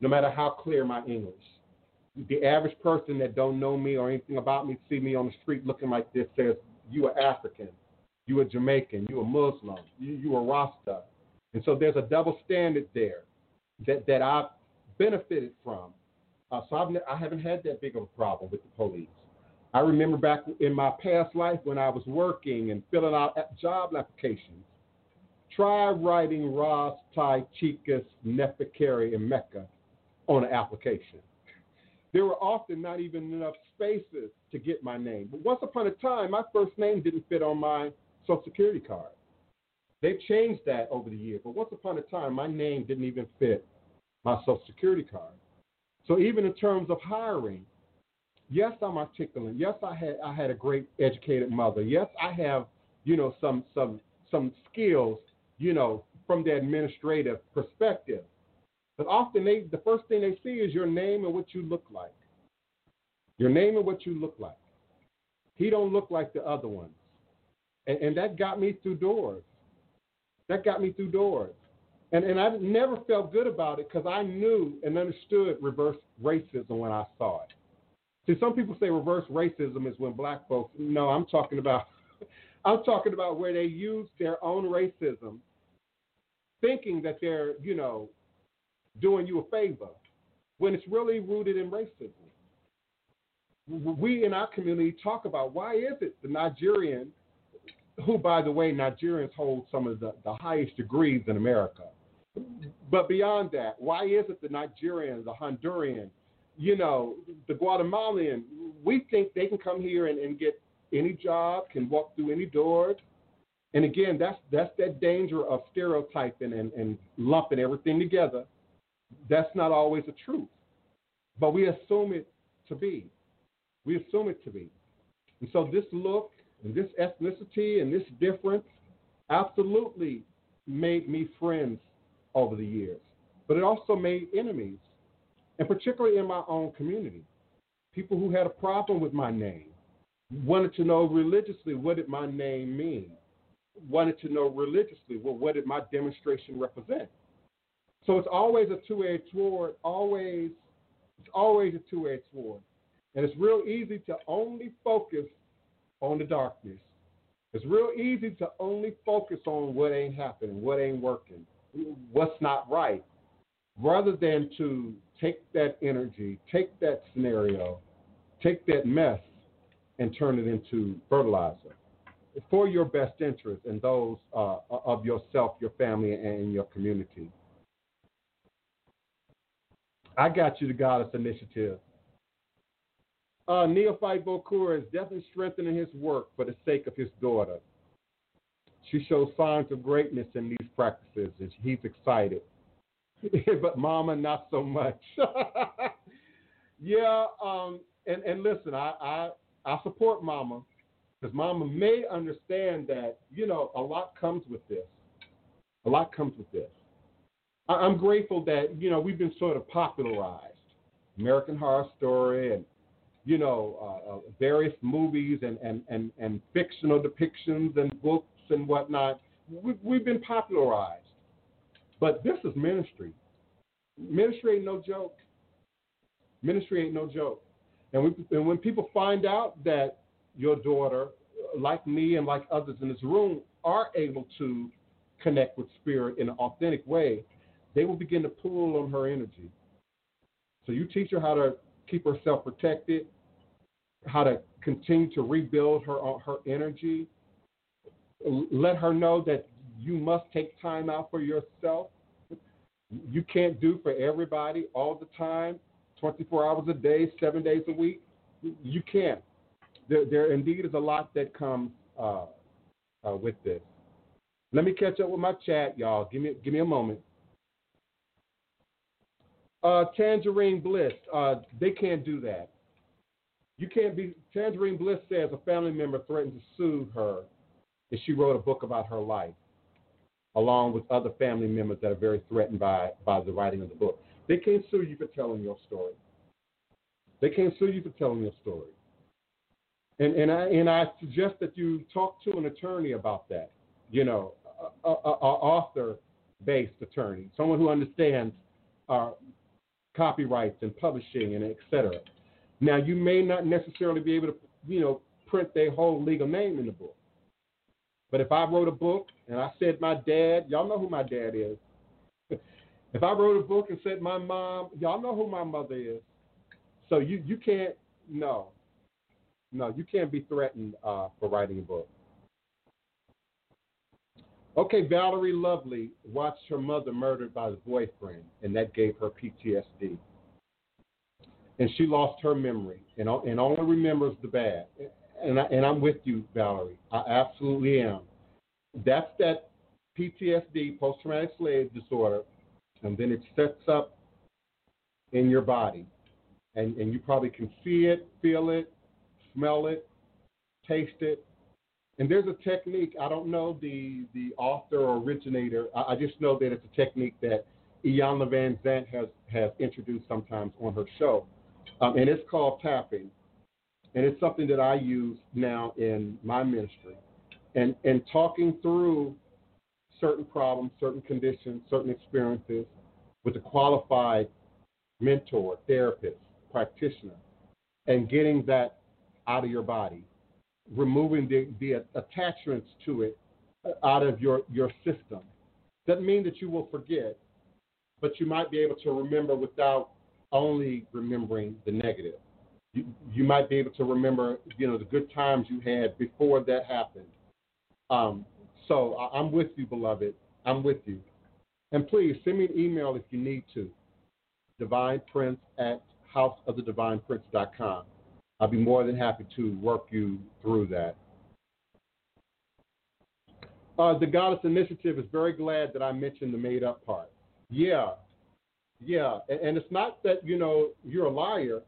no matter how clear my English. The average person that don't know me or anything about me see me on the street looking like this says, you are African, you are Jamaican, you are Muslim, you, you are Rasta. And so there's a double standard there that, that I've benefited from. Uh, so I've, I haven't had that big of a problem with the police. I remember back in my past life when I was working and filling out job applications. Try writing Ras Tai Chicas Nefikeri and Mecca on an application. There were often not even enough spaces to get my name. But once upon a time, my first name didn't fit on my Social Security card. They've changed that over the years, but once upon a time, my name didn't even fit my Social Security card. So even in terms of hiring, yes, I'm articulate. Yes, I had I had a great educated mother. Yes, I have you know some some some skills you know from the administrative perspective. But often they the first thing they see is your name and what you look like. Your name and what you look like. He don't look like the other ones, and, and that got me through doors. That got me through doors. And, and I never felt good about it because I knew and understood reverse racism when I saw it. See, some people say reverse racism is when black folks. No, I'm talking about. *laughs* I'm talking about where they use their own racism, thinking that they're, you know, doing you a favor, when it's really rooted in racism. We in our community talk about why is it the Nigerian, who by the way Nigerians hold some of the, the highest degrees in America, but beyond that, why is it the Nigerian, the Honduran, you know, the Guatemalan, we think they can come here and, and get any job, can walk through any doors. And again, that's that's that danger of stereotyping and, and lumping everything together. That's not always the truth. But we assume it to be. We assume it to be. And so this look and this ethnicity and this difference absolutely made me friends over the years. But it also made enemies and particularly in my own community. People who had a problem with my name wanted to know religiously what did my name mean, wanted to know religiously well, what did my demonstration represent. So it's always a two-edged sword. Always, it's always a two-edged sword, and it's real easy to only focus on the darkness. It's real easy to only focus on what ain't happening, what ain't working, what's not right, rather than to take that energy, take that scenario, take that mess, and turn it into fertilizer for your best interest and those uh, of yourself, your family, and your community. I got you the Goddess Initiative. Uh, Neophyte Bokor is definitely strengthening his work for the sake of his daughter. She shows signs of greatness in these practices, and he's excited. *laughs* but Mama, not so much. *laughs* yeah, um, and and listen, I I, I support Mama because Mama may understand that you know a lot comes with this. A lot comes with this. I'm grateful that you know we've been sort of popularized, American Horror Story and you know, uh, uh, various movies and, and, and, and fictional depictions and books and whatnot. We've, we've been popularized. But this is ministry. Ministry ain't no joke. Ministry ain't no joke. And, we, and when people find out that your daughter, like me and like others in this room, are able to connect with spirit in an authentic way, they will begin to pull on her energy. So you teach her how to keep herself protected, how to continue to rebuild her her energy. Let her know that you must take time out for yourself. You can't do for everybody all the time, 24 hours a day, seven days a week. You can't. There, there indeed is a lot that comes uh, uh, with this. Let me catch up with my chat, y'all. Give me, give me a moment. Uh, Tangerine Bliss, uh, they can't do that. You can't be. Tangerine Bliss says a family member threatened to sue her if she wrote a book about her life along with other family members that are very threatened by, by the writing of the book. They can't sue you for telling your story. They can't sue you for telling your story. And and I and I suggest that you talk to an attorney about that. You know, a, a, a author-based attorney, someone who understands uh, copyrights and publishing and et cetera. Now, you may not necessarily be able to, you know, print their whole legal name in the book. But if I wrote a book and I said my dad, y'all know who my dad is. *laughs* if I wrote a book and said my mom, y'all know who my mother is. So you you can't no, no, you can't be threatened uh, for writing a book. Okay, Valerie Lovely watched her mother murdered by the boyfriend, and that gave her PTSD. And she lost her memory and, and only remembers the bad and, I, and I'm with you, Valerie. I absolutely am. That's that PTSD, post traumatic slave disorder, and then it sets up in your body. And, and you probably can see it, feel it, smell it, taste it. And there's a technique, I don't know the, the author or originator, I, I just know that it's a technique that Iyanla Vanzant has, has introduced sometimes on her show. Um, and it's called tapping and it's something that I use now in my ministry. And and talking through certain problems, certain conditions, certain experiences with a qualified mentor, therapist, practitioner, and getting that out of your body, removing the, the attachments to it out of your, your system. Doesn't mean that you will forget, but you might be able to remember without only remembering the negative you, you might be able to remember, you know, the good times you had before that happened. Um, so I, I'm with you, beloved. I'm with you. And please send me an email if you need to. Divine Prince at houseofthedivineprince.com. I'll be more than happy to work you through that. Uh, the Goddess Initiative is very glad that I mentioned the made up part. Yeah, yeah. And, and it's not that, you know, you're a liar.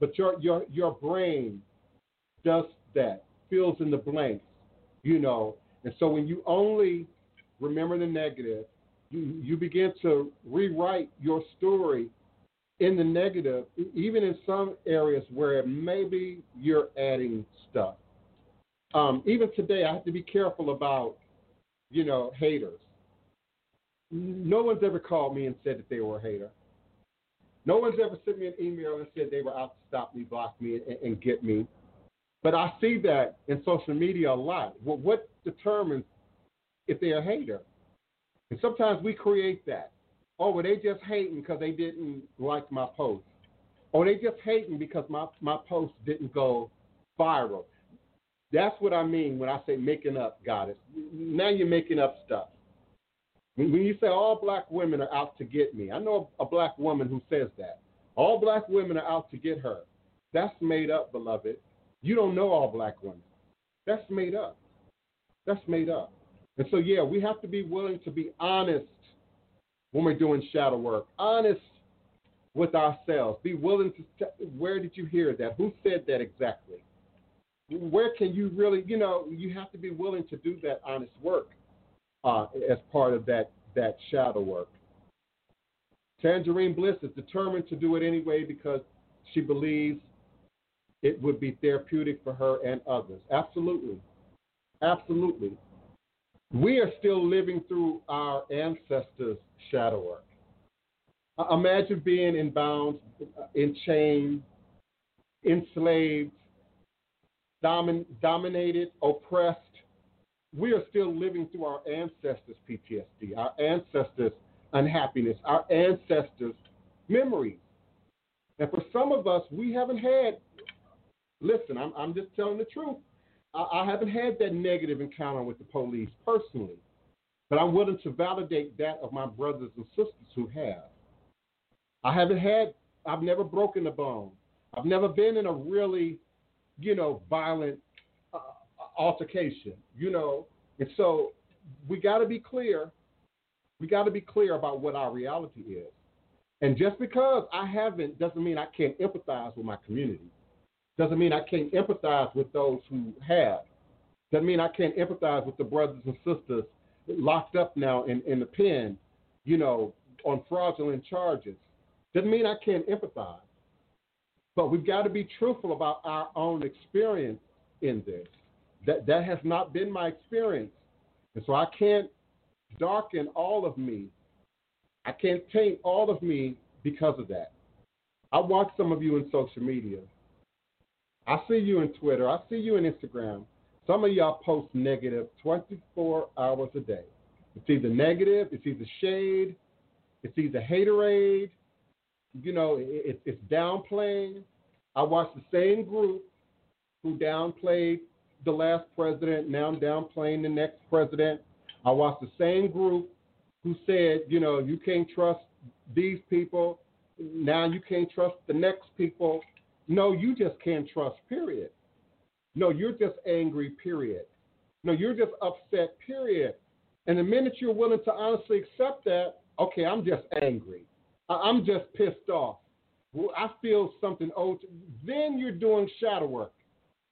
But your your your brain does that, fills in the blanks, you know. And so when you only remember the negative, you you begin to rewrite your story in the negative, even in some areas where maybe you're adding stuff. Um, even today, I have to be careful about, you know, haters. No one's ever called me and said that they were a hater. No one's ever sent me an email and said they were out to stop me, block me, and, and get me. But I see that in social media a lot. Well, what determines if they're a hater? And sometimes we create that. Oh, well, they just hating because they didn't like my post. Or they just hating because my, my post didn't go viral. That's what I mean when I say making up, goddess. Now you're making up stuff. When, you say all black women are out to get me, I know a black woman who says that. All black women are out to get her. That's made up, beloved. You don't know all black women. That's made up. That's made up. And so, yeah, we have to be willing to be honest when we're doing shadow work, honest with ourselves. Be willing to, where did you hear that? Who said that exactly? Where can you really, you know, you have to be willing to do that honest work uh, as part of that, that shadow work. Tangerine Bliss is determined to do it anyway because she believes it would be therapeutic for her and others. Absolutely. Absolutely. We are still living through our ancestors' shadow work. Uh, imagine being in bounds, uh, in chains, enslaved, domin- dominated, oppressed, we are still living through our ancestors' PTSD, our ancestors' unhappiness, our ancestors' memories. And for some of us, we haven't had, listen, I'm, I'm just telling the truth. I, I haven't had that negative encounter with the police personally, but I'm willing to validate that of my brothers and sisters who have. I haven't had, I've never broken a bone. I've never been in a really, you know, violent uh, altercation, you know. And so we got to be clear. We got to be clear about what our reality is. And just because I haven't doesn't mean I can't empathize with my community. Doesn't mean I can't empathize with those who have. Doesn't mean I can't empathize with the brothers and sisters locked up now in, in the pen, you know, on fraudulent charges. Doesn't mean I can't empathize. But we've got to be truthful about our own experience in this. That that has not been my experience. And so I can't darken all of me. I can't taint all of me because of that. I watch some of you in social media. I see you in Twitter. I see you in Instagram. Some of y'all post negative 24 hours a day. It's either negative, it's either shade, it's either haterade, you know, it, it's downplaying. I watch the same group who downplayed the last president, now I'm downplaying the next president. I watched the same group who said, you know, you can't trust these people. Now you can't trust the next people. No, you just can't trust, period. No, you're just angry, period. No, you're just upset, period. And the minute you're willing to honestly accept that, okay, I'm just angry. I'm just pissed off. I feel something old. Then you're doing shadow work.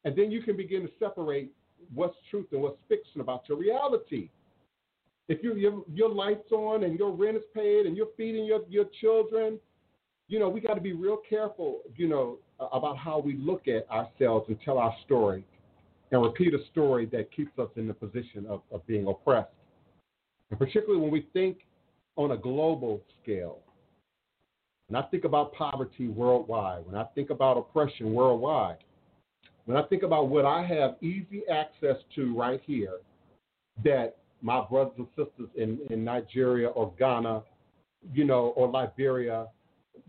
And then you can begin to separate what's truth and what's fiction about your reality. If you, your, your light's on and your rent is paid and you're feeding your, your children, you know, we got to be real careful, you know, Uh, about how we look at ourselves and tell our story and repeat a story that keeps us in the position of, of being oppressed. And particularly when we think on a global scale. When I think about poverty worldwide, when I think about oppression worldwide, when I think about what I have easy access to right here, that my brothers and sisters in, in Nigeria or Ghana, you know, or Liberia,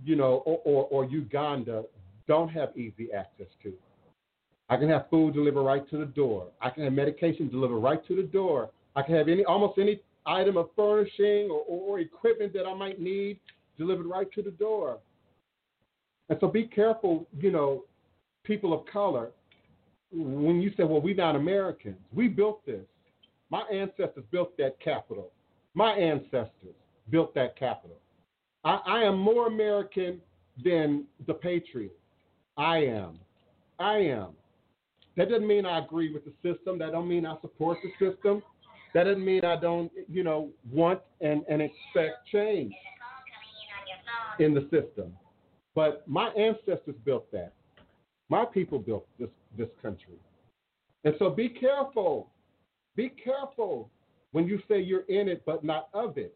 you know, or, or, or Uganda don't have easy access to. I can have food delivered right to the door. I can have medication delivered right to the door. I can have any almost any item of furnishing or, or, equipment that I might need delivered right to the door. And so be careful, you know, people of color, when you say, well, we're not Americans. We built this. My ancestors built that Capitol. My ancestors built that Capitol. I, I am more American than the Patriots. I am. I am. That doesn't mean I agree with the system. That don't mean I support the system. That doesn't mean I don't, you know, want and, and expect change in the system. But my ancestors built that. My people built this, this country. And so be careful. Be careful when you say you're in it but not of it.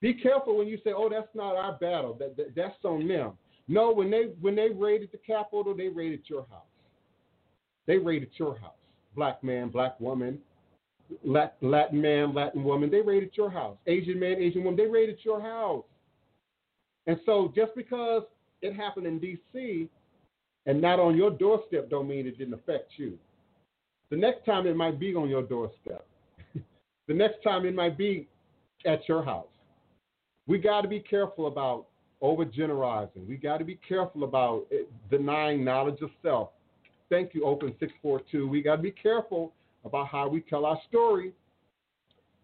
Be careful when you say, "Oh, that's not our battle. That, that, that's on them." No, when they when they raided the Capitol, they raided your house. They raided your house. Black man, black woman, Latin man, Latin woman, they raided your house. Asian man, Asian woman, they raided your house. And so just because it happened in D.C. and not on your doorstep don't mean it didn't affect you. The next time it might be on your doorstep. *laughs* the next time it might be at your house. We got to be careful about overgeneralizing. We got to be careful about eh, denying knowledge of self. Thank you, Open 642. We got to be careful about how we tell our story.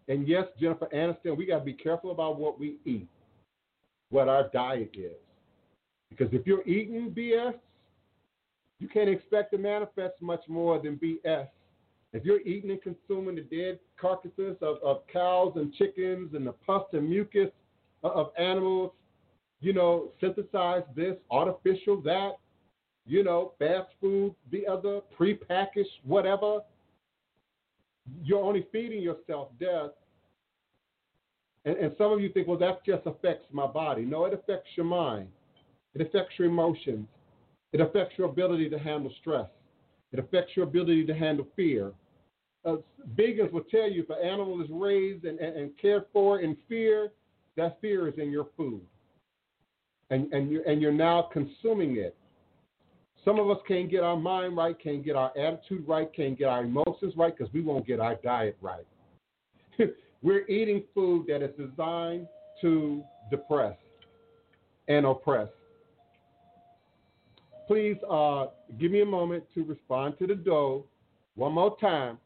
And yes, Jennifer Aniston, we got to be careful about what we eat, what our diet is. Because if you're eating BS, you can't expect to manifest much more than BS. If you're eating and consuming the dead carcasses of, of cows and chickens and the pus and mucus of animals, you know, synthesize this, artificial that, you know, fast food, the other, prepackaged, whatever, you're only feeding yourself death. And, and some of you think, well, that just affects my body. No, it affects your mind. It affects your emotions. It affects your ability to handle stress. It affects your ability to handle fear. Uh, vegans will tell you if an animal is raised and, and, and cared for in fear, that fear is in your food. And, and, you're, and you're now consuming it. Some of us can't get our mind right, can't get our attitude right, can't get our emotions right because we won't get our diet right. *laughs* We're eating food that is designed to depress and oppress. Please uh, give me a moment to respond to the dough one more time.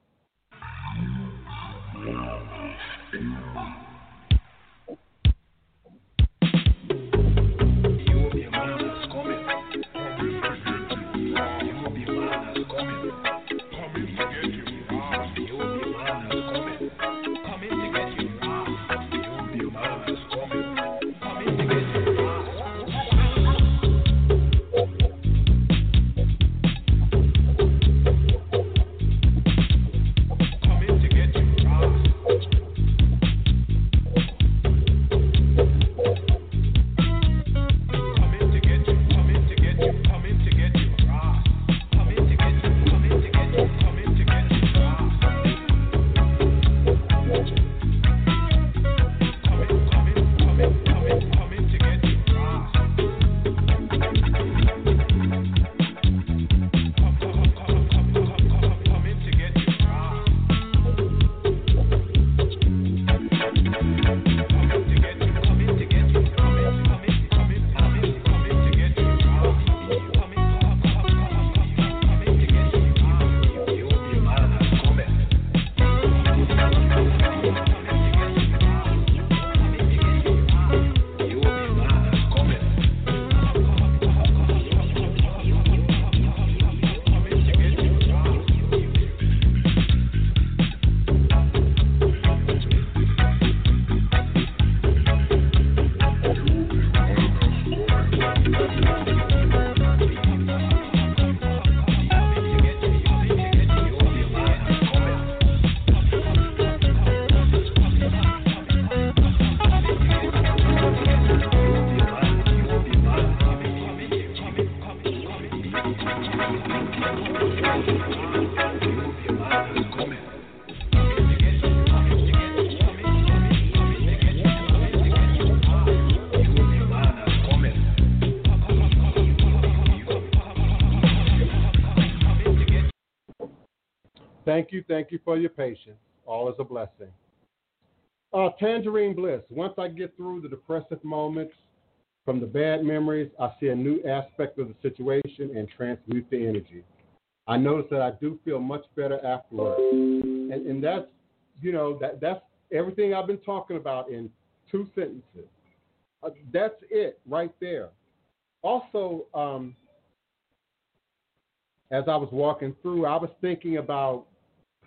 Thank you, thank you for your patience. All is a blessing. Uh, tangerine bliss. Once I get through the depressive moments from the bad memories, I see a new aspect of the situation and transmute the energy. I notice that I do feel much better afterwards, and, and that's you know that that's everything I've been talking about in two sentences. Uh, that's it right there. Also, um, as I was walking through, I was thinking about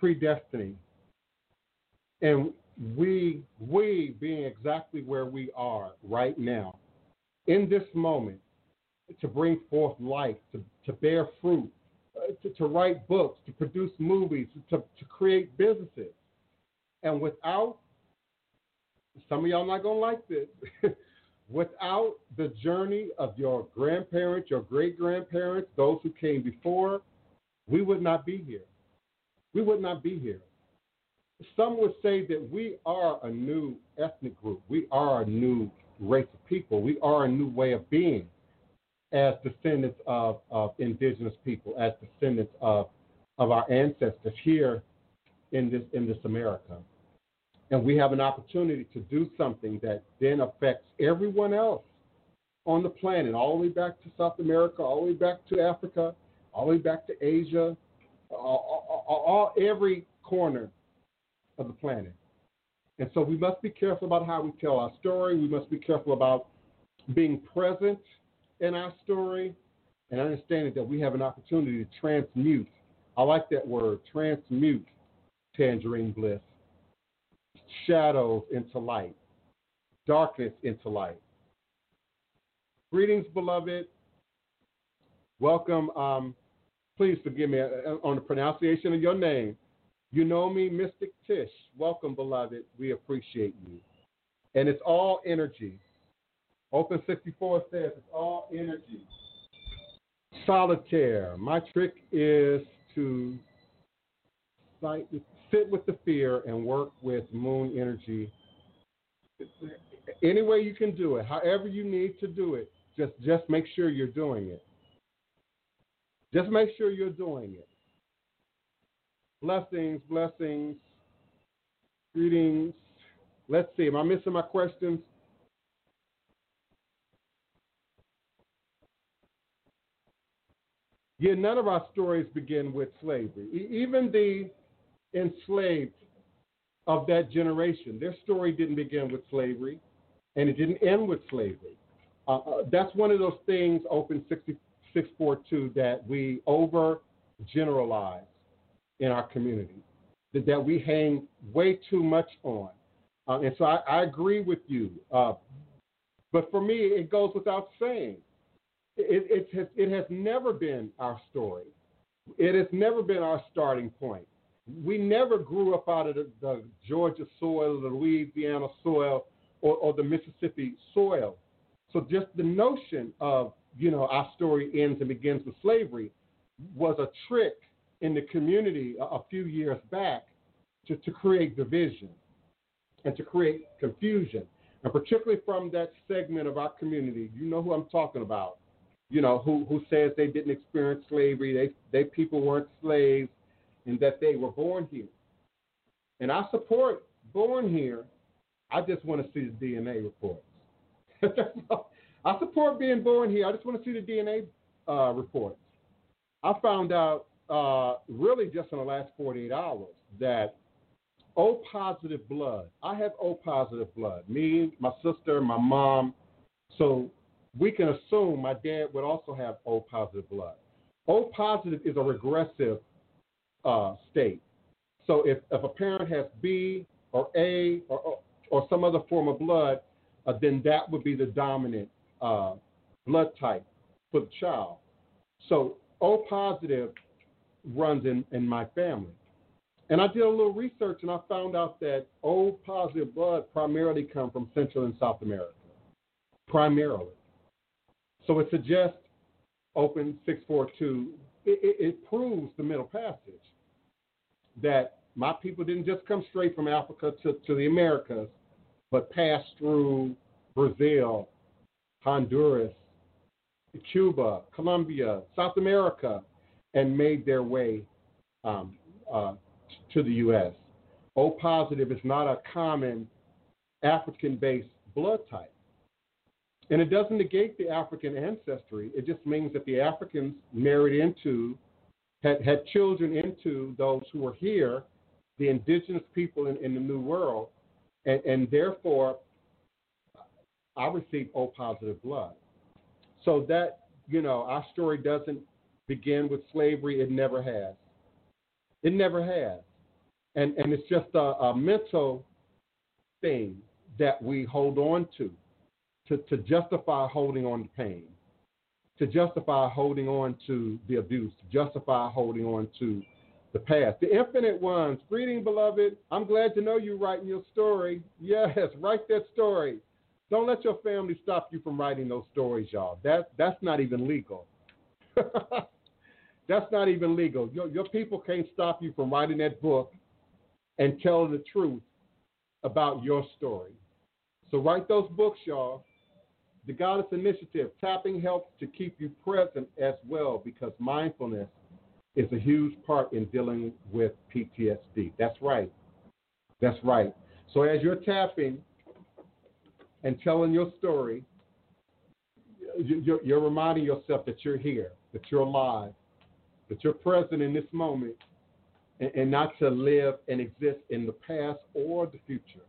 predestiny. And we we being exactly where we are right now, in this moment, to bring forth life, to, to bear fruit, uh, to, to write books, to produce movies, to, to create businesses. And without, some of y'all not to like this, *laughs* without the journey of your grandparents, your great grandparents, those who came before, we would not be here we would not be here. Some would say that we are a new ethnic group. We are a new race of people. We are a new way of being as descendants of, of indigenous people, as descendants of, of our ancestors here in this, in this America. And we have an opportunity to do something that then affects everyone else on the planet, all the way back to South America, all the way back to Africa, all the way back to Asia, all, all, every corner of the planet. And so we must be careful about how we tell our story. We must be careful about being present in our story and understanding that we have an opportunity to transmute. I like that word, transmute tangerine bliss, shadows into light, darkness into light. Greetings, beloved. Welcome. Um, Please forgive me uh, uh, on the pronunciation of your name. You know me, Mystic Tish. Welcome, beloved. We appreciate you. And it's all energy. Open 64 says it's all energy. Solitaire. My trick is to sit with the fear and work with moon energy. Any way you can do it, however you need to do it, just just make sure you're doing it. Just make sure you're doing it. Blessings, blessings, greetings. Let's see, am I missing my questions? Yeah, none of our stories begin with slavery. Even the enslaved of that generation, their story didn't begin with slavery, and it didn't end with slavery. Uh, uh, that's one of those things, Open 60, 642 that we over generalize in our community, that, that we hang way too much on. Uh, and so I, I, agree with you. Uh, but for me, it goes without saying. It, it, has, it has never been our story. It has never been our starting point. We never grew up out of the, the Georgia soil, the Louisiana soil, or, or the Mississippi soil. So just the notion of you know, our story ends and begins with slavery was a trick in the community a, a few years back to, to create division and to create confusion. And particularly from that segment of our community, you know who I'm talking about, you know, who, who says they didn't experience slavery, they, they people weren't slaves, and that they were born here. And I support born here. I just want to see the DNA reports. *laughs* I support being born here. I just want to see the DNA uh, reports. I found out uh, really just in the last 48 hours that O positive blood. I have O positive blood. Me, my sister, my mom. So we can assume my dad would also have O positive blood. O positive is a regressive uh, state. So if, if a parent has B or A or, or, some other form of blood, uh, then that would be the dominant uh, blood type for the child. So O positive runs in, in my family. And I did a little research and I found out that O positive blood primarily come from Central and South America. Primarily. So it suggests open 642 it, it, it proves the Middle Passage that my people didn't just come straight from Africa to, to the Americas, but passed through Brazil, Honduras, Cuba, Colombia, South America, and made their way um, uh, to the U.S. O positive is not a common African based blood type. And it doesn't negate the African ancestry. It just means that the Africans married into, had, had children into those who were here, the indigenous people in, in the New World, and, and therefore I received O positive blood. So that, you know, our story doesn't begin with slavery. It never has. It never has. And, and it's just a, a mental thing that we hold on to, to, to justify holding on to pain, to justify holding on to the abuse, to justify holding on to the past. The infinite ones, greeting, beloved. I'm glad to know you writing your story. Yes, write that story. Don't let your family stop you from writing those stories, y'all. That that's not even legal. *laughs* that's not even legal. Your, your people can't stop you from writing that book and telling the truth about your story. So write those books, y'all. The Goddess Initiative, tapping helps to keep you present as well because mindfulness is a huge part in dealing with PTSD. That's right. That's right. So as you're tapping, and telling your story, you're, you're reminding yourself that you're here, that you're alive, that you're present in this moment, and, and not to live and exist in the past or the future.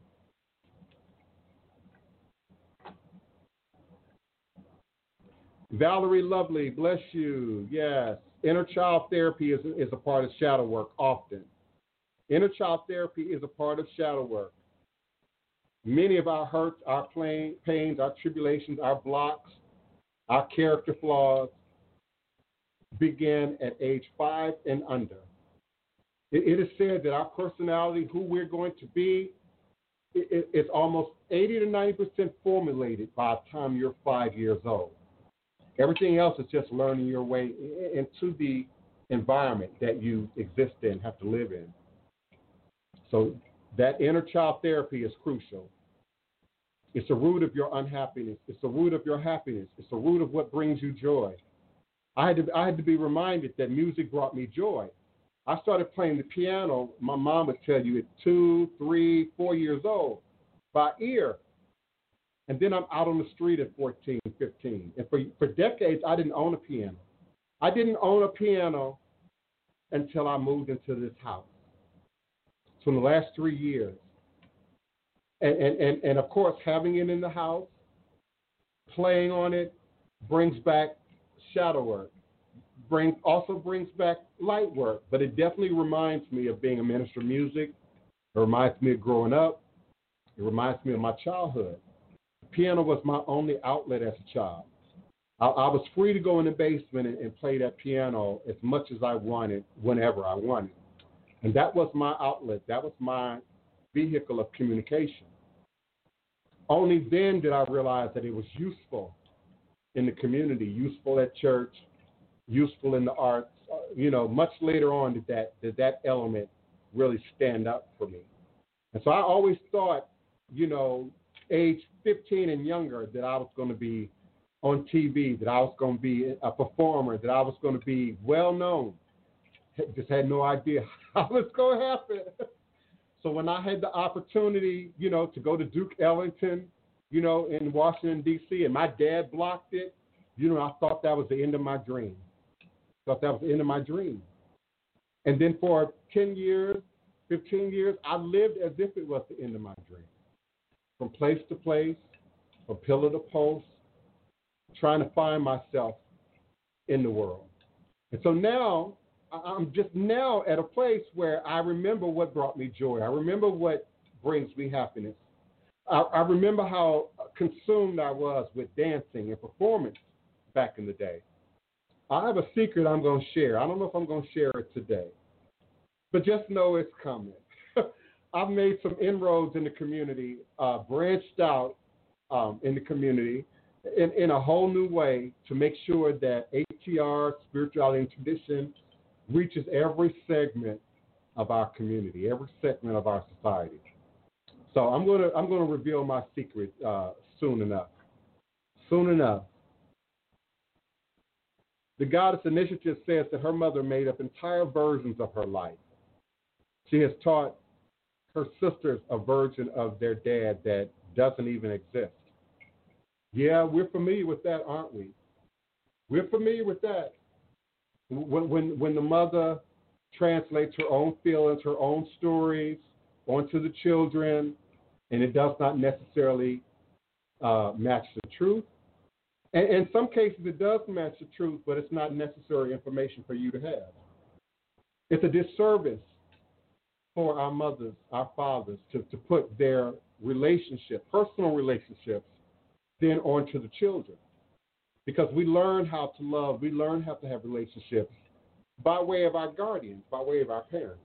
Valerie Lovely, bless you. Yes. Inner child therapy is, is a part of shadow work often. Inner child therapy is a part of shadow work. Many of our hurts, our pains, our tribulations, our blocks, our character flaws begin at age five and under. It, it is said that our personality, who we're going to be, it, it's almost 80 to 90% formulated by the time you're five years old. Everything else is just learning your way into the environment that you exist in, have to live in. So that inner child therapy is crucial. It's the root of your unhappiness. It's the root of your happiness. It's the root of what brings you joy. I had to, I had to be reminded that music brought me joy. I started playing the piano, my mom would tell you, at two, three, four years old by ear. And then I'm out on the street at 14, 15. And for, for decades, I didn't own a piano. I didn't own a piano until I moved into this house. So in the last three years, and, and, and, of course, having it in the house, playing on it, brings back shadow work. Bring, also brings back light work, but it definitely reminds me of being a minister of music. It reminds me of growing up. It reminds me of my childhood. Piano was my only outlet as a child. I, I was free to go in the basement and, and play that piano as much as I wanted, whenever I wanted. And that was my outlet. That was my vehicle of communication. Only then did I realize that it was useful in the community, useful at church, useful in the arts. Uh, you know, much later on did that did that element really stand up for me. And so I always thought, you know, age 15 and younger, that I was going to be on TV, that I was going to be a performer, that I was going to be well known. Just had no idea *laughs* how it's going to happen. So when I had the opportunity, you know, to go to Duke Ellington, you know, in Washington D.C., and my dad blocked it, you know, I thought that was the end of my dream. Thought that was the end of my dream. And then for 10 years, 15 years, I lived as if it was the end of my dream. From place to place, from pillar to post, trying to find myself in the world. And so now I'm just now at a place where I remember what brought me joy. I remember what brings me happiness. I, I remember how consumed I was with dancing and performance back in the day. I have a secret I'm going to share. I don't know if I'm going to share it today, but just know it's coming. *laughs* I've made some inroads in the community, uh, branched out um, in the community, in, in a whole new way to make sure that ATR, spirituality and tradition, reaches every segment of our community, every segment of our society. So I'm gonna I'm gonna reveal my secret uh, soon enough. Soon enough. The Goddess Initiative says that her mother made up entire versions of her life. She has taught her sisters a version of their dad that doesn't even exist. Yeah, we're familiar with that, aren't we? We're familiar with that. When, when, when the mother translates her own feelings, her own stories onto the children, and it does not necessarily uh, match the truth. And in some cases, it does match the truth, but it's not necessary information for you to have. It's a disservice for our mothers, our fathers, to, to put their relationship, personal relationships, then onto the children. Because we learn how to love, we learn how to have relationships by way of our guardians, by way of our parents.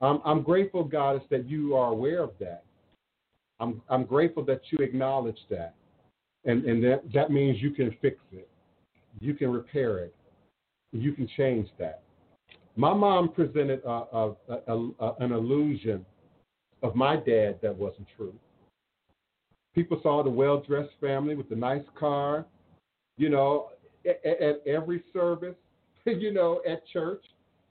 I'm, I'm grateful, Goddess, that you are aware of that. I'm, I'm grateful that you acknowledge that. And, and that, that means you can fix it, you can repair it, you can change that. My mom presented a, a, a, an illusion of my dad that wasn't true. People saw the well dressed family with the nice car, you know, at, at every service, *laughs* you know, at church.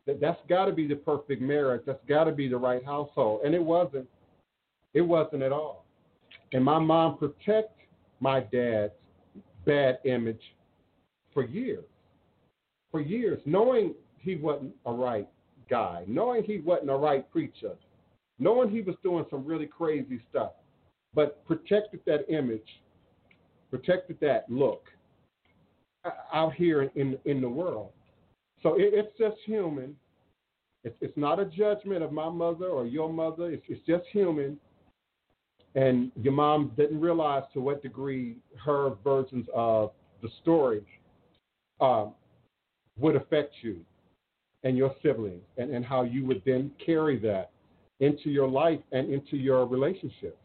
That that's got to be the perfect marriage. That's got to be the right household, and it wasn't. It wasn't at all. And my mom protected my dad's bad image for years, for years, knowing he wasn't a right guy, knowing he wasn't a right preacher, knowing he was doing some really crazy stuff, but protected that image, protected that look out here in, in the world. So it, it's just human. It's, it's not a judgment of my mother or your mother. It's, it's just human. And your mom didn't realize to what degree her versions of the story um, would affect you and your siblings, and, and how you would then carry that into your life and into your relationships.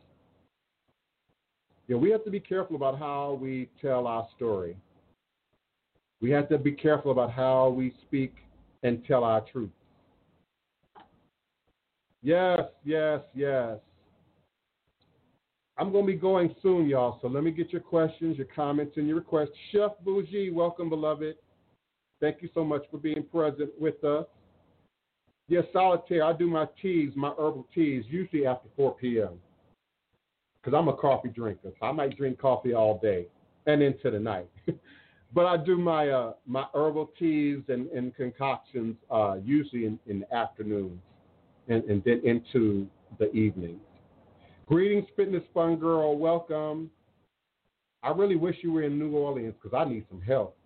Yeah, we have to be careful about how we tell our story. We have to be careful about how we speak and tell our truth. Yes, yes, yes. I'm going to be going soon, y'all. So let me get your questions, your comments, and your requests. Chef Bougie, welcome, beloved. Thank you so much for being present with us. Yes, solitaire. I do my teas, my herbal teas, usually after 4 p.m. Because I'm a coffee drinker. So I might drink coffee all day and into the night. *laughs* but I do my uh, my herbal teas and, and concoctions uh, usually in, in the afternoons and, and then into the evenings. Greetings, Fitness Fun Girl. Welcome. I really wish you were in New Orleans because I need some help.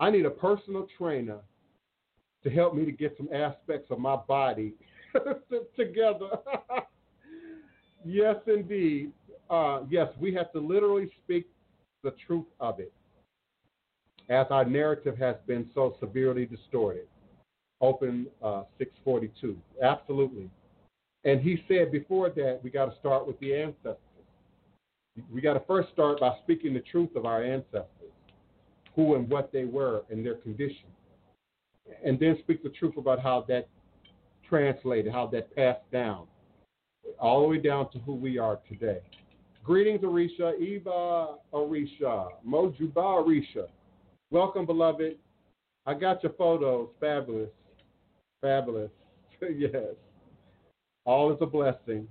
I need a personal trainer to help me to get some aspects of my body *laughs* together. *laughs* yes, indeed. Uh, yes, we have to literally speak the truth of it, as our narrative has been so severely distorted. Open uh, 642. Absolutely. And he said before that, we got to start with the ancestors. We got to first start by speaking the truth of our ancestors who and what they were and their condition. And then speak the truth about how that translated, how that passed down, all the way down to who we are today. Greetings, Orisha, Iba Orisha, Mojuba Orisha. Welcome, beloved. I got your photos. Fabulous. Fabulous. *laughs* yes. All is a blessing.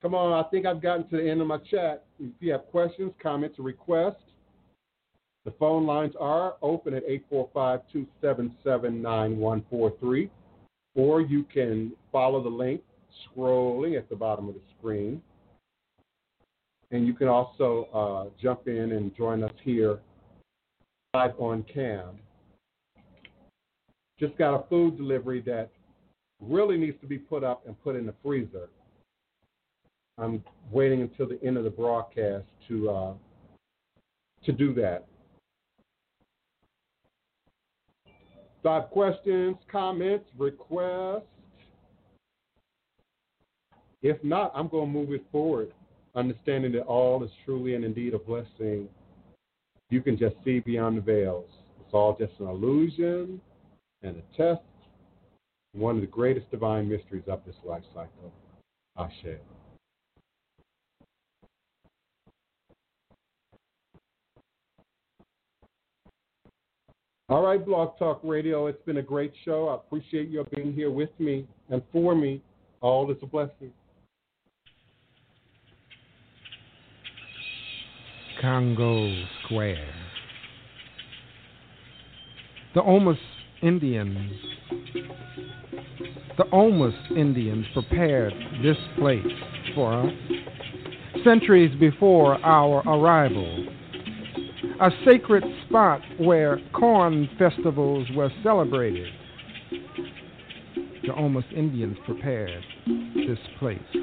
Come on, I think I've gotten to the end of my chat. If you have questions, comments, or requests, the phone lines are open at 845-277-9143, or you can follow the link scrolling at the bottom of the screen. And you can also uh, jump in and join us here live on cam. Just got a food delivery that really needs to be put up and put in the freezer. I'm waiting until the end of the broadcast to uh, to do that. Have questions, comments, requests. If not, I'm going to move it forward. understanding that all is truly and indeed a blessing, you can just see beyond the veils. It's all just an illusion and a test. One of the greatest divine mysteries of this life cycle. Ashe. All right, Blog Talk Radio. It's been a great show. I appreciate your being here with me and for me. All is a blessing. Congo Square. The Houmas Indians, the Houmas Indians prepared this place for us centuries before our arrival. A sacred spot where corn festivals were celebrated. The Houmas Indians prepared this place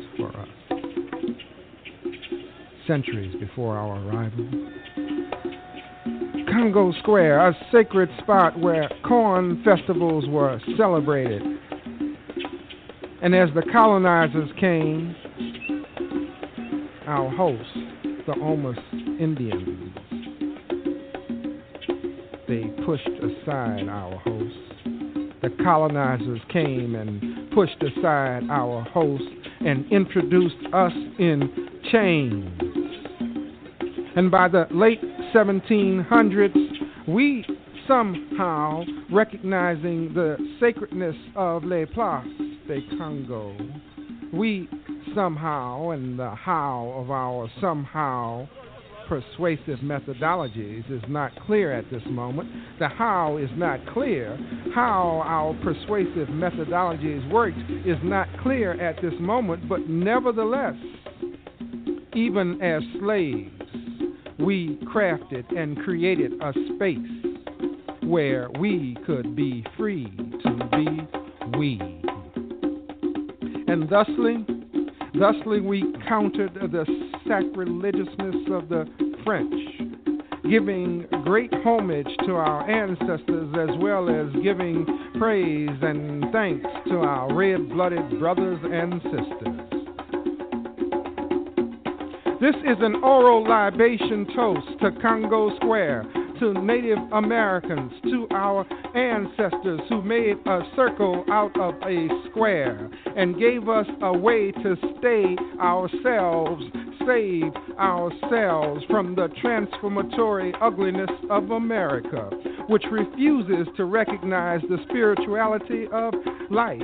centuries before our arrival. Congo Square, a sacred spot where corn festivals were celebrated. And as the colonizers came, our hosts, the Houmas Indians, they pushed aside our hosts. The colonizers came and pushed aside our hosts and introduced us in chains. And by the late 1700s, we somehow, recognizing the sacredness of Les Places de Congo, we somehow, and the how of our somehow persuasive methodologies is not clear at this moment. The how is not clear. How our persuasive methodologies worked is not clear at this moment, but nevertheless, even as slaves, we crafted and created a space where we could be free to be we. And thusly, thusly we countered the sacrilegiousness of the French, giving great homage to our ancestors as well as giving praise and thanks to our red blooded brothers and sisters. This is an oral libation toast to Congo Square, to Native Americans, to our ancestors who made a circle out of a square and gave us a way to stay ourselves, save ourselves from the transformatory ugliness of America, which refuses to recognize the spirituality of life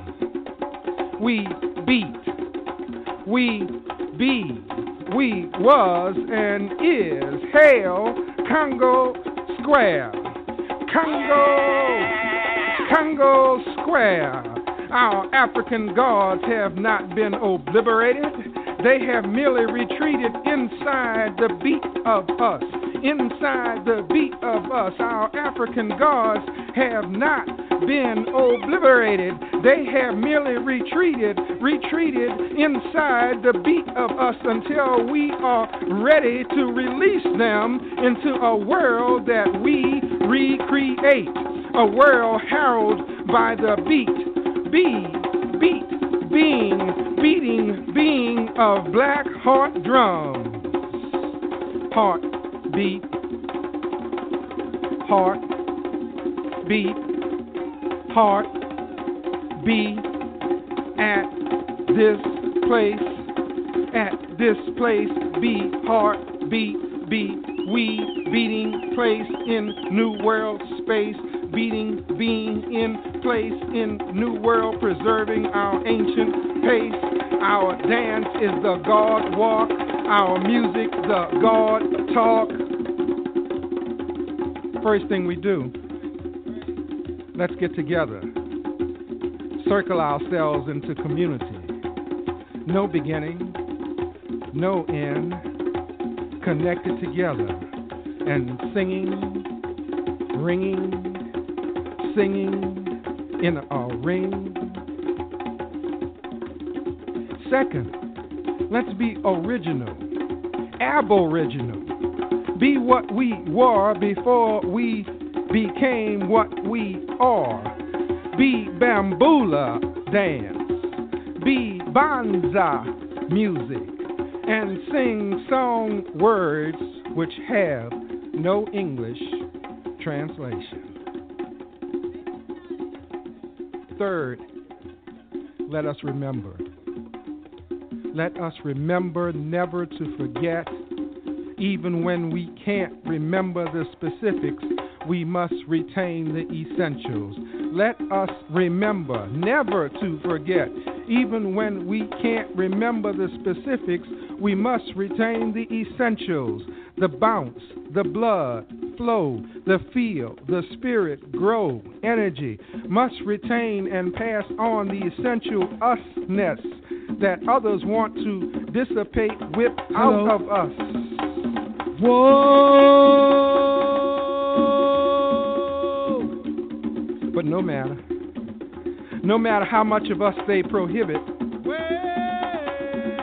we beat, we be, we was and is. Hail Congo Square. Congo, Congo Square. Our African gods have not been obliterated. They have merely retreated inside the beat of us. Inside the beat of us. Our African gods have not been obliterated. They have merely retreated, retreated inside the beat of us until we are ready to release them into a world that we recreate. A world heralded by the beat, be, beat, being, beating, being of black heart drums. Heart, beat, heart, beat, heart be at this place, at this place, be heart beat, be we beating place in new world space, beating being in place in new world, preserving our ancient pace. Our dance is the God walk, our music the God talk. First thing we do Let's get together. Circle ourselves into community. No beginning, no end, connected together and singing, ringing, singing in a ring. Second, let's be original, aboriginal. Be what we were before we became what we are. Be bamboula dance. Be banza music. And sing song words which have no English translation. Third, let us remember. Let us remember never to forget, even when we can't remember the specifics, we must retain the essentials. Let us remember never to forget, even when we can't remember the specifics, we must retain the essentials the bounce, the blood flow, the feel, the spirit grow, energy must retain and pass on the essential usness that others want to dissipate, whip out of us. Whoa! But no matter, no matter how much of us they prohibit,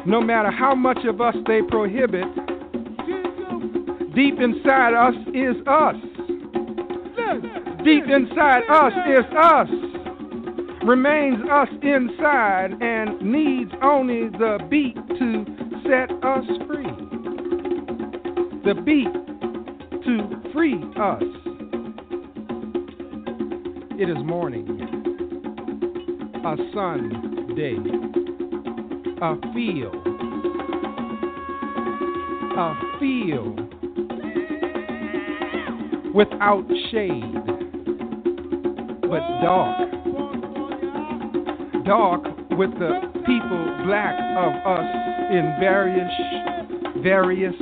no matter how much of us they prohibit, deep inside us is us. Deep inside us is us. Remains us inside and needs only the beat to set us free. The beat to free us. It is morning, a Sunday, a feel, a feel without shade, but dark. Dark with the people black of us in various, various,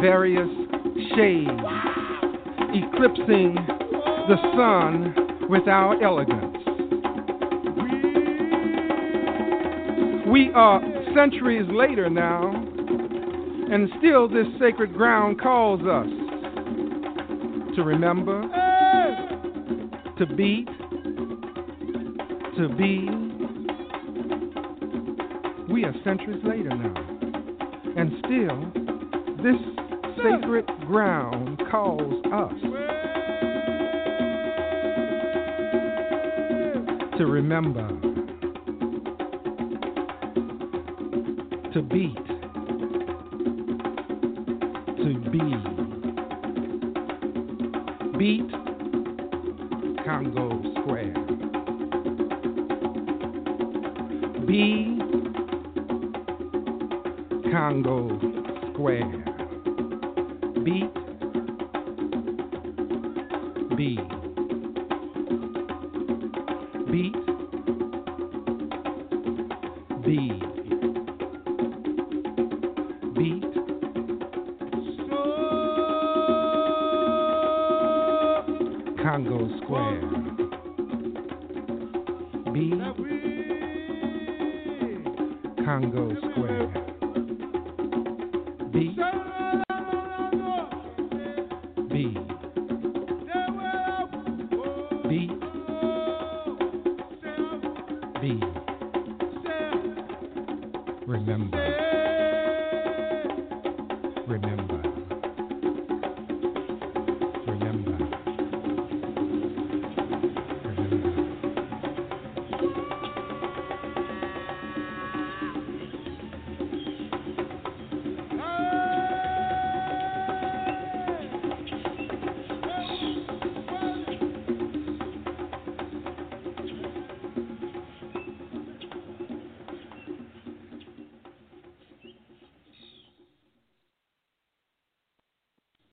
various shades, eclipsing the sun with our elegance. We are centuries later now, and still this sacred ground calls us to remember, to beat, to be. We are centuries later now, and still this sacred ground calls us to remember, to beat,